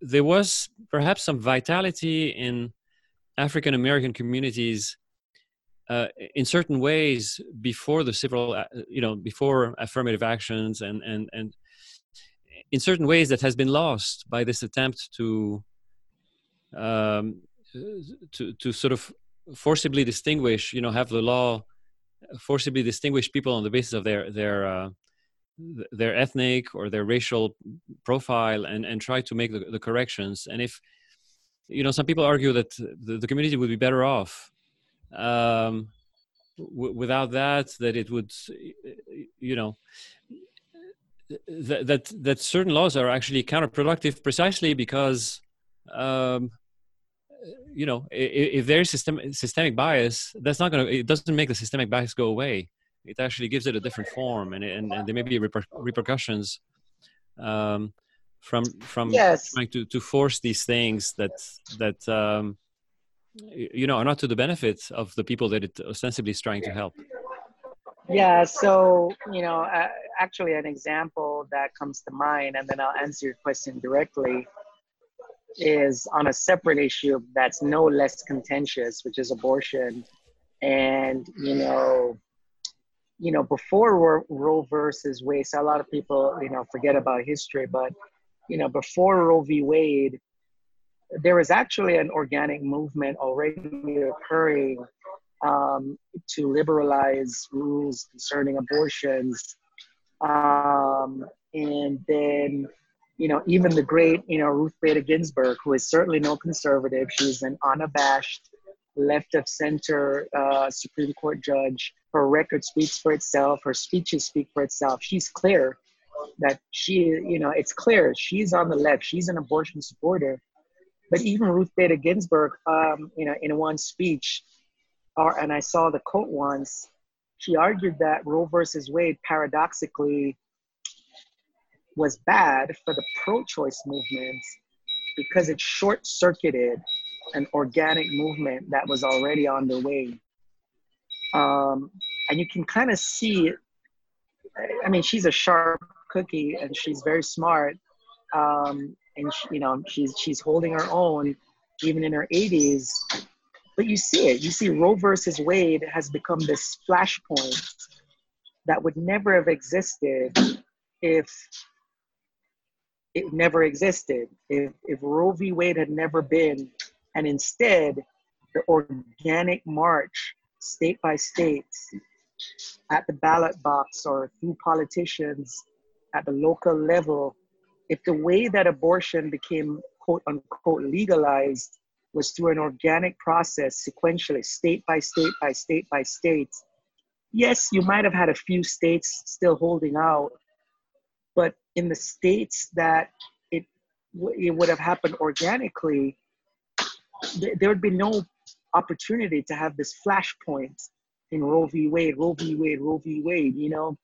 there was perhaps some vitality in african american communities uh, in certain ways before the civil uh, you know before affirmative actions and and and in certain ways that has been lost by this attempt to um, to to sort of forcibly distinguish you know have the law forcibly distinguish people on the basis of their their uh, their ethnic or their racial profile and and try to make the, the corrections. And if you know some people argue that the, the community would be better off um, w- without that that it would you know that that that certain laws are actually counterproductive precisely because um, you know if, if there's system, systemic bias that's not going to it doesn't make the systemic bias go away. It actually gives it a different form and and, and there may be reper- repercussions um, from from yes. trying to to force these things that that um, you know are not to the benefit of the people that it ostensibly is trying to help. Yeah so you know uh, actually an example that comes to mind and then i'll answer your question directly is on a separate issue that's no less contentious which is abortion. And you know you know before roe versus wade so a lot of people you know forget about history but you know before roe v wade there was actually an organic movement already occurring um, to liberalize rules concerning abortions. Um, and then, you know, even the great, you know, Ruth Bader Ginsburg, who is certainly no conservative, she's an unabashed left of center uh, Supreme Court judge. Her record speaks for itself. Her speeches speak for itself. She's clear that she, you know, it's clear she's on the left. She's an abortion supporter. But even Ruth Bader Ginsburg, um, you know, in one speech, or, and I saw the quote once, she argued that Roe versus Wade paradoxically was bad for the pro-choice movement because it short circuited an organic movement that was already on the way. Um, and you can kind of see. I mean, she's a sharp cookie and she's very smart. Um, and she, you know, she's she's holding her own even in her 80s. But you see it. You see Roe versus Wade has become this flashpoint that would never have existed if it never existed. If, if Roe v. Wade had never been, and instead the organic march, state by state, at the ballot box or through politicians at the local level, if the way that abortion became quote unquote legalized was through an organic process sequentially, state by state by state by state, yes, you might have had a few states still holding out, but in the states that it, it would have happened organically, there would be no opportunity to have this flashpoint in Roe v. Wade, Roe v. Wade, Roe v. Wade, you know?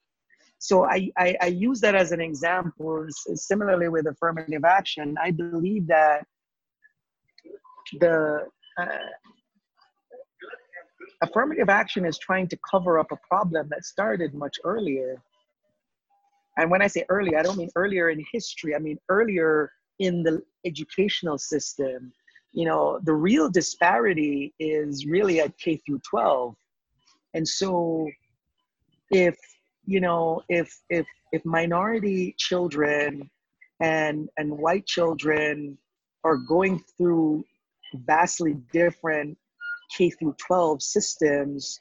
So I, I, I use that as an example. Similarly with affirmative action, I believe that the uh, affirmative action is trying to cover up a problem that started much earlier. And when I say earlier, I don't mean earlier in history, I mean earlier in the educational system. You know, the real disparity is really at K through 12. And so if, you know, if if if minority children and and white children are going through vastly different K through 12 systems,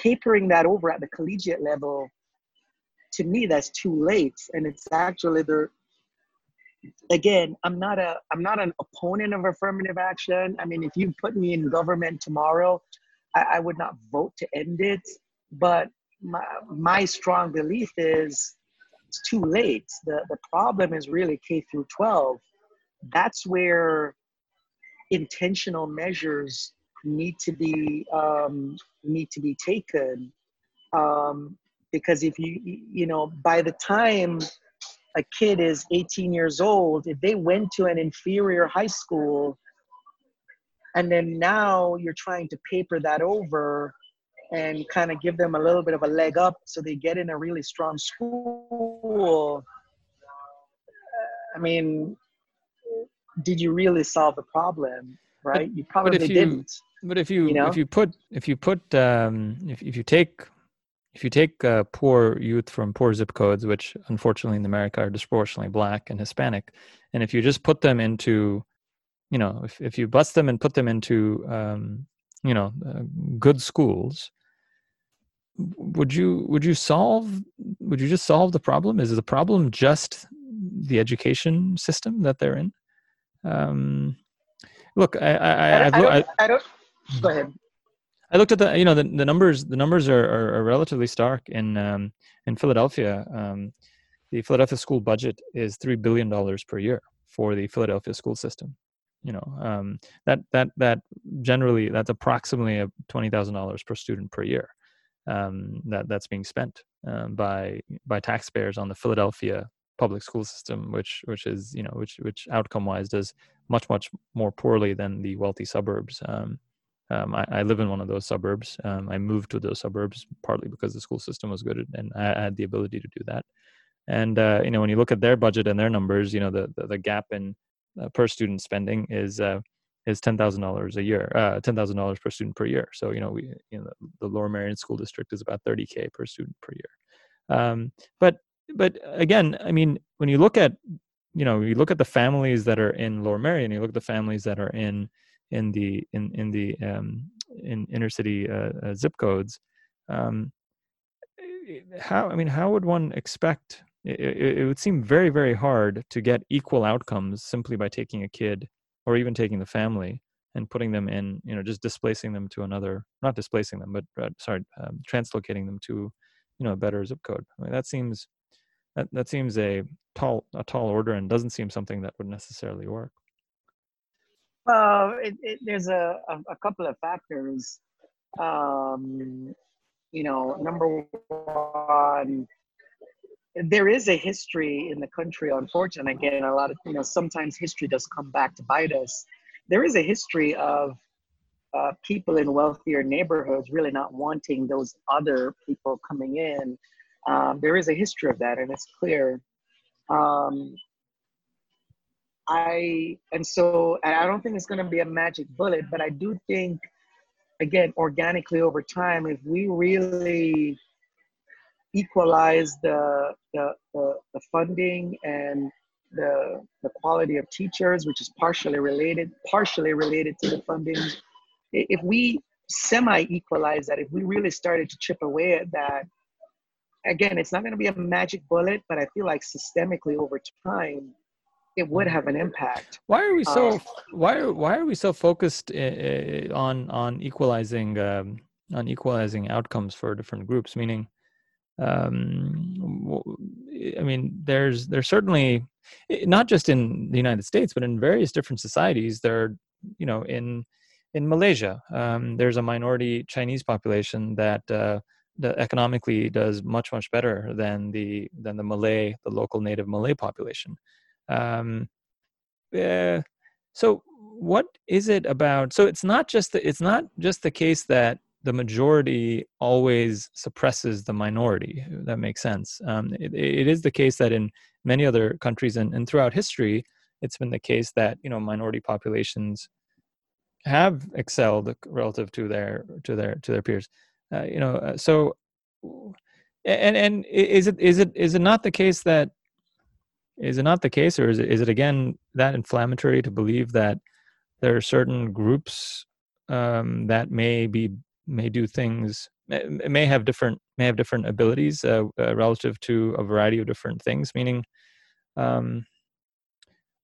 papering that over at the collegiate level, to me, that's too late. And it's actually the again, I'm not a I'm not an opponent of affirmative action. I mean, if you put me in government tomorrow, I, I would not vote to end it. But my, my strong belief is it's too late. The the problem is really K through 12. That's where intentional measures need to be um, need to be taken um, because if you you know by the time a kid is 18 years old if they went to an inferior high school and then now you're trying to paper that over and kind of give them a little bit of a leg up so they get in a really strong school i mean did you really solve the problem? Right? But, you probably but you, didn't. But if you, you know? if you put if you put um, if if you take if you take uh, poor youth from poor zip codes, which unfortunately in America are disproportionately black and Hispanic, and if you just put them into, you know, if if you bust them and put them into, um, you know, uh, good schools, would you would you solve would you just solve the problem? Is the problem just the education system that they're in? Um, look, I, I, I, I, don't, I, don't. Go ahead. I looked at the, you know, the, the numbers. The numbers are, are, are relatively stark in um, in Philadelphia. Um, the Philadelphia school budget is three billion dollars per year for the Philadelphia school system. You know, um, that that that generally that's approximately a twenty thousand dollars per student per year. Um, that that's being spent um, by by taxpayers on the Philadelphia public school system, which which is you know which which outcome wise does much much more poorly than the wealthy suburbs. Um, um, I, I, live in one of those suburbs. Um, I moved to those suburbs partly because the school system was good and I, had the ability to do that. And uh, you know when you look at their budget and their numbers, you know the the, the gap in uh, per student spending is uh, is ten thousand dollars a year, uh, ten thousand dollars per student per year. So you know we you know the, Lower Merion School District is about thirty k per student per year. Um, but but again, I mean, when you look at you know you look at the families that are in Lower Merion, you look at the families that are in in the in in the um, in inner city uh, uh, zip codes. Um, how I mean, how would one expect? It, it, would seem very very hard to get equal outcomes simply by taking a kid or even taking the family and putting them in you know just displacing them to another not displacing them but uh, sorry um, translocating them to you know a better zip code I mean, that seems that, that seems a tall a tall order and doesn't seem something that would necessarily work. Well, it, it, there's a, a, a, couple of factors. Um, you know, number one, there is a history in the country, unfortunately. Again, a lot of you know sometimes history does come back to bite us. There is a history of uh, people in wealthier neighborhoods really not wanting those other people coming in. Um, there is a history of that, and it's clear. Um, I and so I don't think it's going to be a magic bullet, but I do think, again, organically over time, if we really equalize the the, the, the funding and the the quality of teachers, which is partially related, partially related to the funding. If we semi-equalize that, if we really started to chip away at that, again, it's not going to be a magic bullet, but I feel like systemically over time, it would have an impact. Why are we so um, why are why are we so focused uh, on on equalizing um, on equalizing outcomes for different groups? Meaning, um, I mean, there's there's certainly not just in the United States, but in various different societies. There, are, you know, in in Malaysia, um, there's a minority Chinese population that uh, that economically does much much better than the than the Malay, the local native Malay population. Um, uh, so what is it about? So it's not just the, it's not just the case that the majority always suppresses the minority. That makes sense. Um, it, it is the case that in many other countries and, and throughout history, it's been the case that you know minority populations have excelled relative to their to their to their peers. Uh, you know, uh, so and and is it is it is it not the case that is it not the case, or is it, is it again that inflammatory to believe that there are certain groups um, that may be may do things may have different may have different abilities uh, uh, relative to a variety of different things meaning um,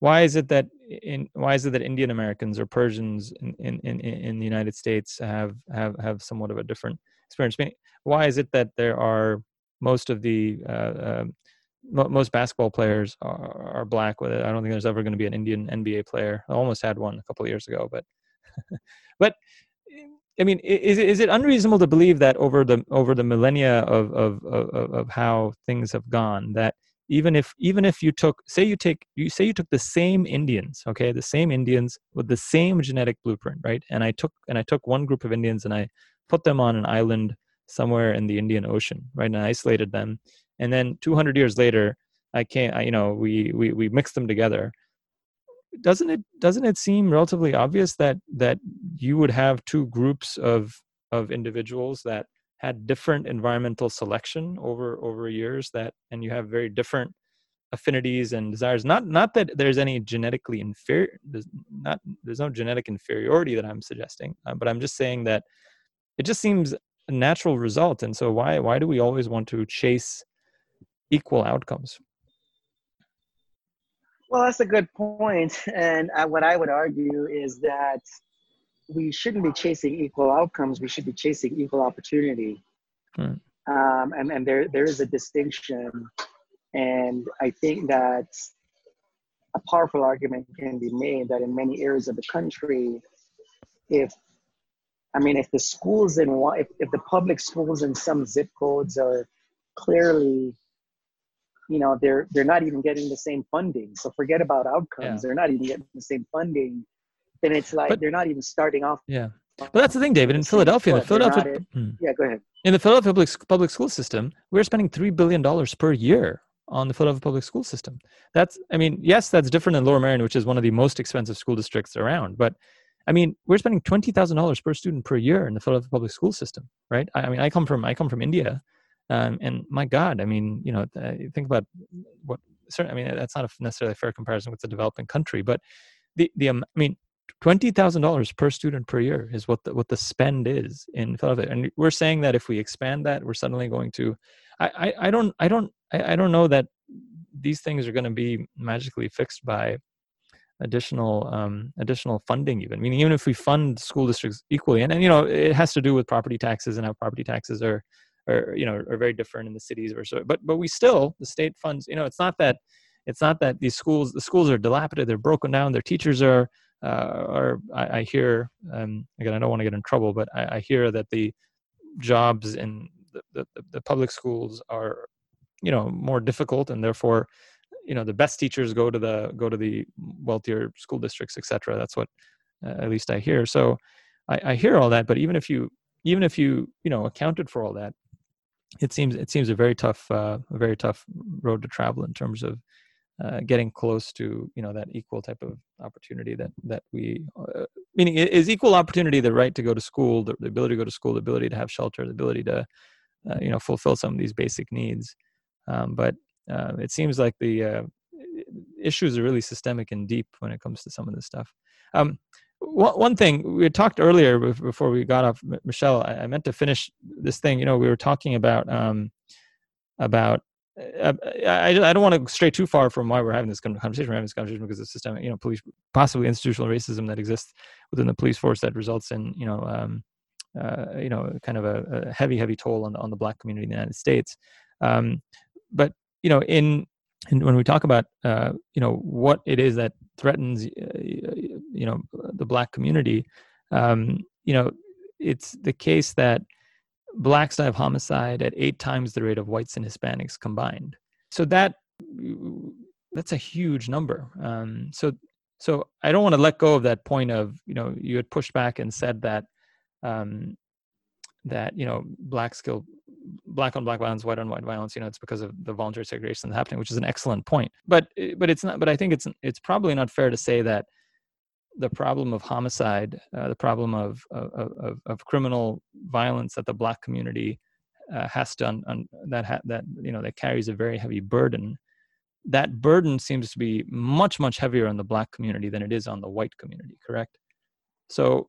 why is it that in why is it that indian americans or persians in, in, in, in the united states have have have somewhat of a different experience meaning why is it that there are most of the uh, um, most basketball players are, are black with it. I don't think there's ever going to be an Indian NBA player. I almost had one a couple years ago, but but I mean, is is it unreasonable to believe that over the over the millennia of of of, of how things have gone that even if even if you took say you take you say you took the same Indians, okay, the same Indians with the same genetic blueprint, right? And I took and I took one group of Indians and I put them on an island somewhere in the Indian Ocean, right? And I isolated them and then 200 years later i can't I, you know we we we mix them together doesn't it doesn't it seem relatively obvious that that you would have two groups of of individuals that had different environmental selection over over years that and you have very different affinities and desires not not that there's any genetically inferior there's not there's no genetic inferiority that i'm suggesting uh, but i'm just saying that it just seems a natural result and so why why do we always want to chase equal outcomes? Well, that's a good point. And uh, what I would argue is that we shouldn't be chasing equal outcomes. We should be chasing equal opportunity. Hmm. Um, and, and there, there is a distinction. And I think that a powerful argument can be made that in many areas of the country, if I mean, if the schools in if, if the public schools in some zip codes are clearly you know they're they're not even getting the same funding. So forget about outcomes. Yeah. they're not even getting the same funding. Then it's like but, they're not even starting off yeah. But that's the thing david. In philadelphia the philadelphia hmm. yeah go ahead. In the philadelphia public, public school system we're spending $3 billion per year on the philadelphia public school system. That's i mean yes that's different than lower merion which is one of the most expensive school districts around. But I mean, we're spending twenty thousand dollars per student per year in the Philadelphia public school system, right? I, I, mean, I come from I come from India, um, and my God, I mean, you know, think about what. I mean, that's not necessarily a fair comparison with the developing country, but the the um, I mean, twenty thousand dollars per student per year is what the what the spend is in Philadelphia, and we're saying that if we expand that, we're suddenly going to. I I, I don't I don't I, I don't know that these things are going to be magically fixed by additional um, additional funding even I mean even if we fund school districts equally and, and you know it has to do with property taxes and how property taxes are are you know are very different in the cities or so but but we still the state funds you know it's not that it's not that these schools the schools are dilapidated they're broken down their teachers are uh, are I, I hear um, again I don't want to get in trouble but I, I hear that the jobs in the, the, the public schools are you know more difficult and therefore you know the best teachers go to the go to the wealthier school districts etc that's what uh, at least i hear. So I, I hear all that but even if you even if you you know accounted for all that it seems it seems a very tough uh, a very tough road to travel in terms of uh, getting close to you know that equal type of opportunity that that we uh, meaning is equal opportunity the right to go to school the, the, ability to go to school the ability to have shelter the ability to uh, you know fulfill some of these basic needs. Um, but uh, it seems like the uh, issues are really systemic and deep when it comes to some of this stuff. Um, one, thing we talked earlier before we got off Michel I, meant to finish this thing you know we were talking about um, about uh, I, I don't want to stray too far from why we're having this conversation. We're having this conversation because of systemic, you know, police, possibly institutional racism that exists within the police force that results in, you know, um, uh, you know, kind of a, a, heavy, heavy toll on the on the black community in the United States. Um, but you know, in, in when we talk about, uh, you know, what it is that threatens, uh, you know, the black community, um, you know, it's the case that blacks die of homicide at eight times the rate of whites and Hispanics combined. So that that's a huge number. Um, so so I don't want to let go of that point of you know you had pushed back and said that um, that you know black skill black on black violence white on white violence you know it's because of the voluntary segregation that's happening which is an excellent point but but it's not but i think it's it's probably not fair to say that the problem of homicide, uh, the problem of, of, of, of, criminal violence that the black community uh, has un, un, that ha, that you know that carries a very heavy burden. That burden seems to be much much heavier on the black community than it is on the white community. Correct? So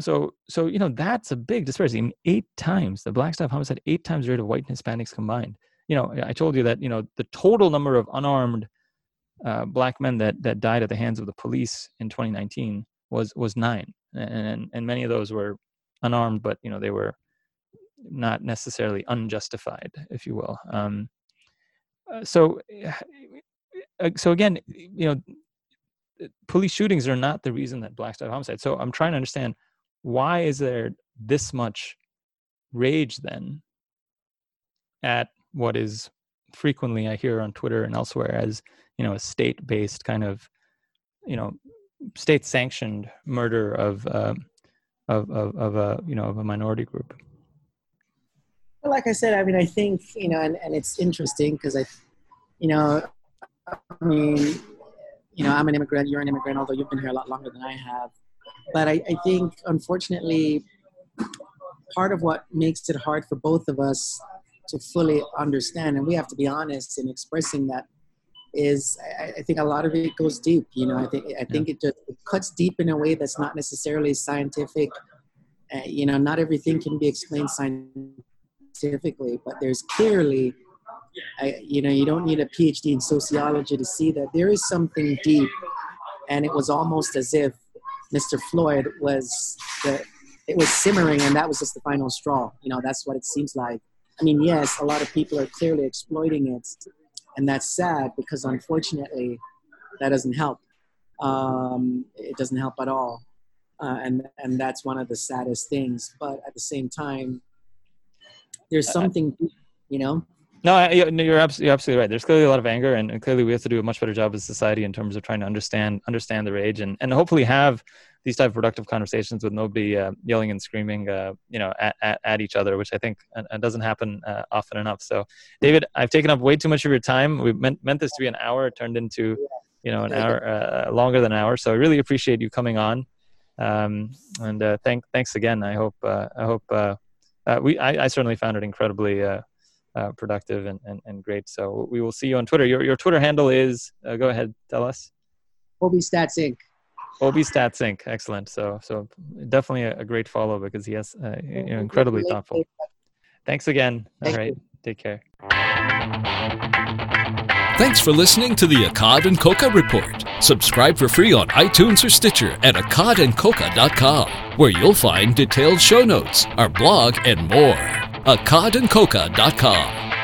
so so you know that's a big disparity. I mean, eight times the black staff homicide, eight times rate of white and Hispanics combined. You know, I told you that you know the total number of unarmed uh, black men that that died at the hands of the police in 2019 was was nine, and and many of those were unarmed, but you know they were not necessarily unjustified, if you will. Um, uh, so, uh, so again, you know, police shootings are not the reason that black of homicide. So I'm trying to understand why is there this much rage then at what is frequently I hear on Twitter and elsewhere as you know a state-based kind of you know state-sanctioned murder of uh, of, of of a you know of a minority group. Well, like I said, I mean, I think you know, and, and it's interesting because I, you know, I mean, you know, I'm an immigrant. You're an immigrant, although you've been here a lot longer than I have. But I, I think, unfortunately, part of what makes it hard for both of us to fully understand, and we have to be honest in expressing that is I, I, think a lot of it goes deep. You know, I think I think yeah. it just it cuts deep in a way that's not necessarily scientific. Uh, you know, not everything can be explained scientifically, but there's clearly, I, you know, you don't need a PhD in sociology to see that there is something deep, and it was almost as if Mr. Floyd was the it was simmering, and that was just the final straw. You know, that's what it seems like. I mean, yes, a lot of people are clearly exploiting it and that's sad because unfortunately that doesn't help um, it doesn't help at all uh, and and that's one of the saddest things but at the same time there's uh, something you know no, you're absolutely, you're absolutely right. There's clearly a lot of anger, and, and, clearly we have to do a much better job as a society in terms of trying to understand understand the rage, and, and hopefully have these type of productive conversations with nobody uh, yelling and screaming, uh, you know, at, at, at, each other, which I think uh, uh doesn't happen uh, often enough. So, David, I've taken up way too much of your time. We meant meant this to be an hour, it turned into, you know, an hour uh, longer than an hour. So I really appreciate you coming on, um, and thank thanks again. I hope I hope we I, I, certainly found it incredibly. Productive and, and, and great. So we will see you on Twitter. Your, your Twitter handle is, go ahead, tell us. Obi Stats Inc. Obi Stats Inc. Excellent. So so definitely a, a great follow because he has uh, you know, incredibly thoughtful. Thanks again. All right. Take care. Thanks for listening to the Accad and Koka Report. Subscribe for free on iTunes or Stitcher at accadandkoka.com, where you'll find detailed show notes, our blog, and more. accadandkoka.com.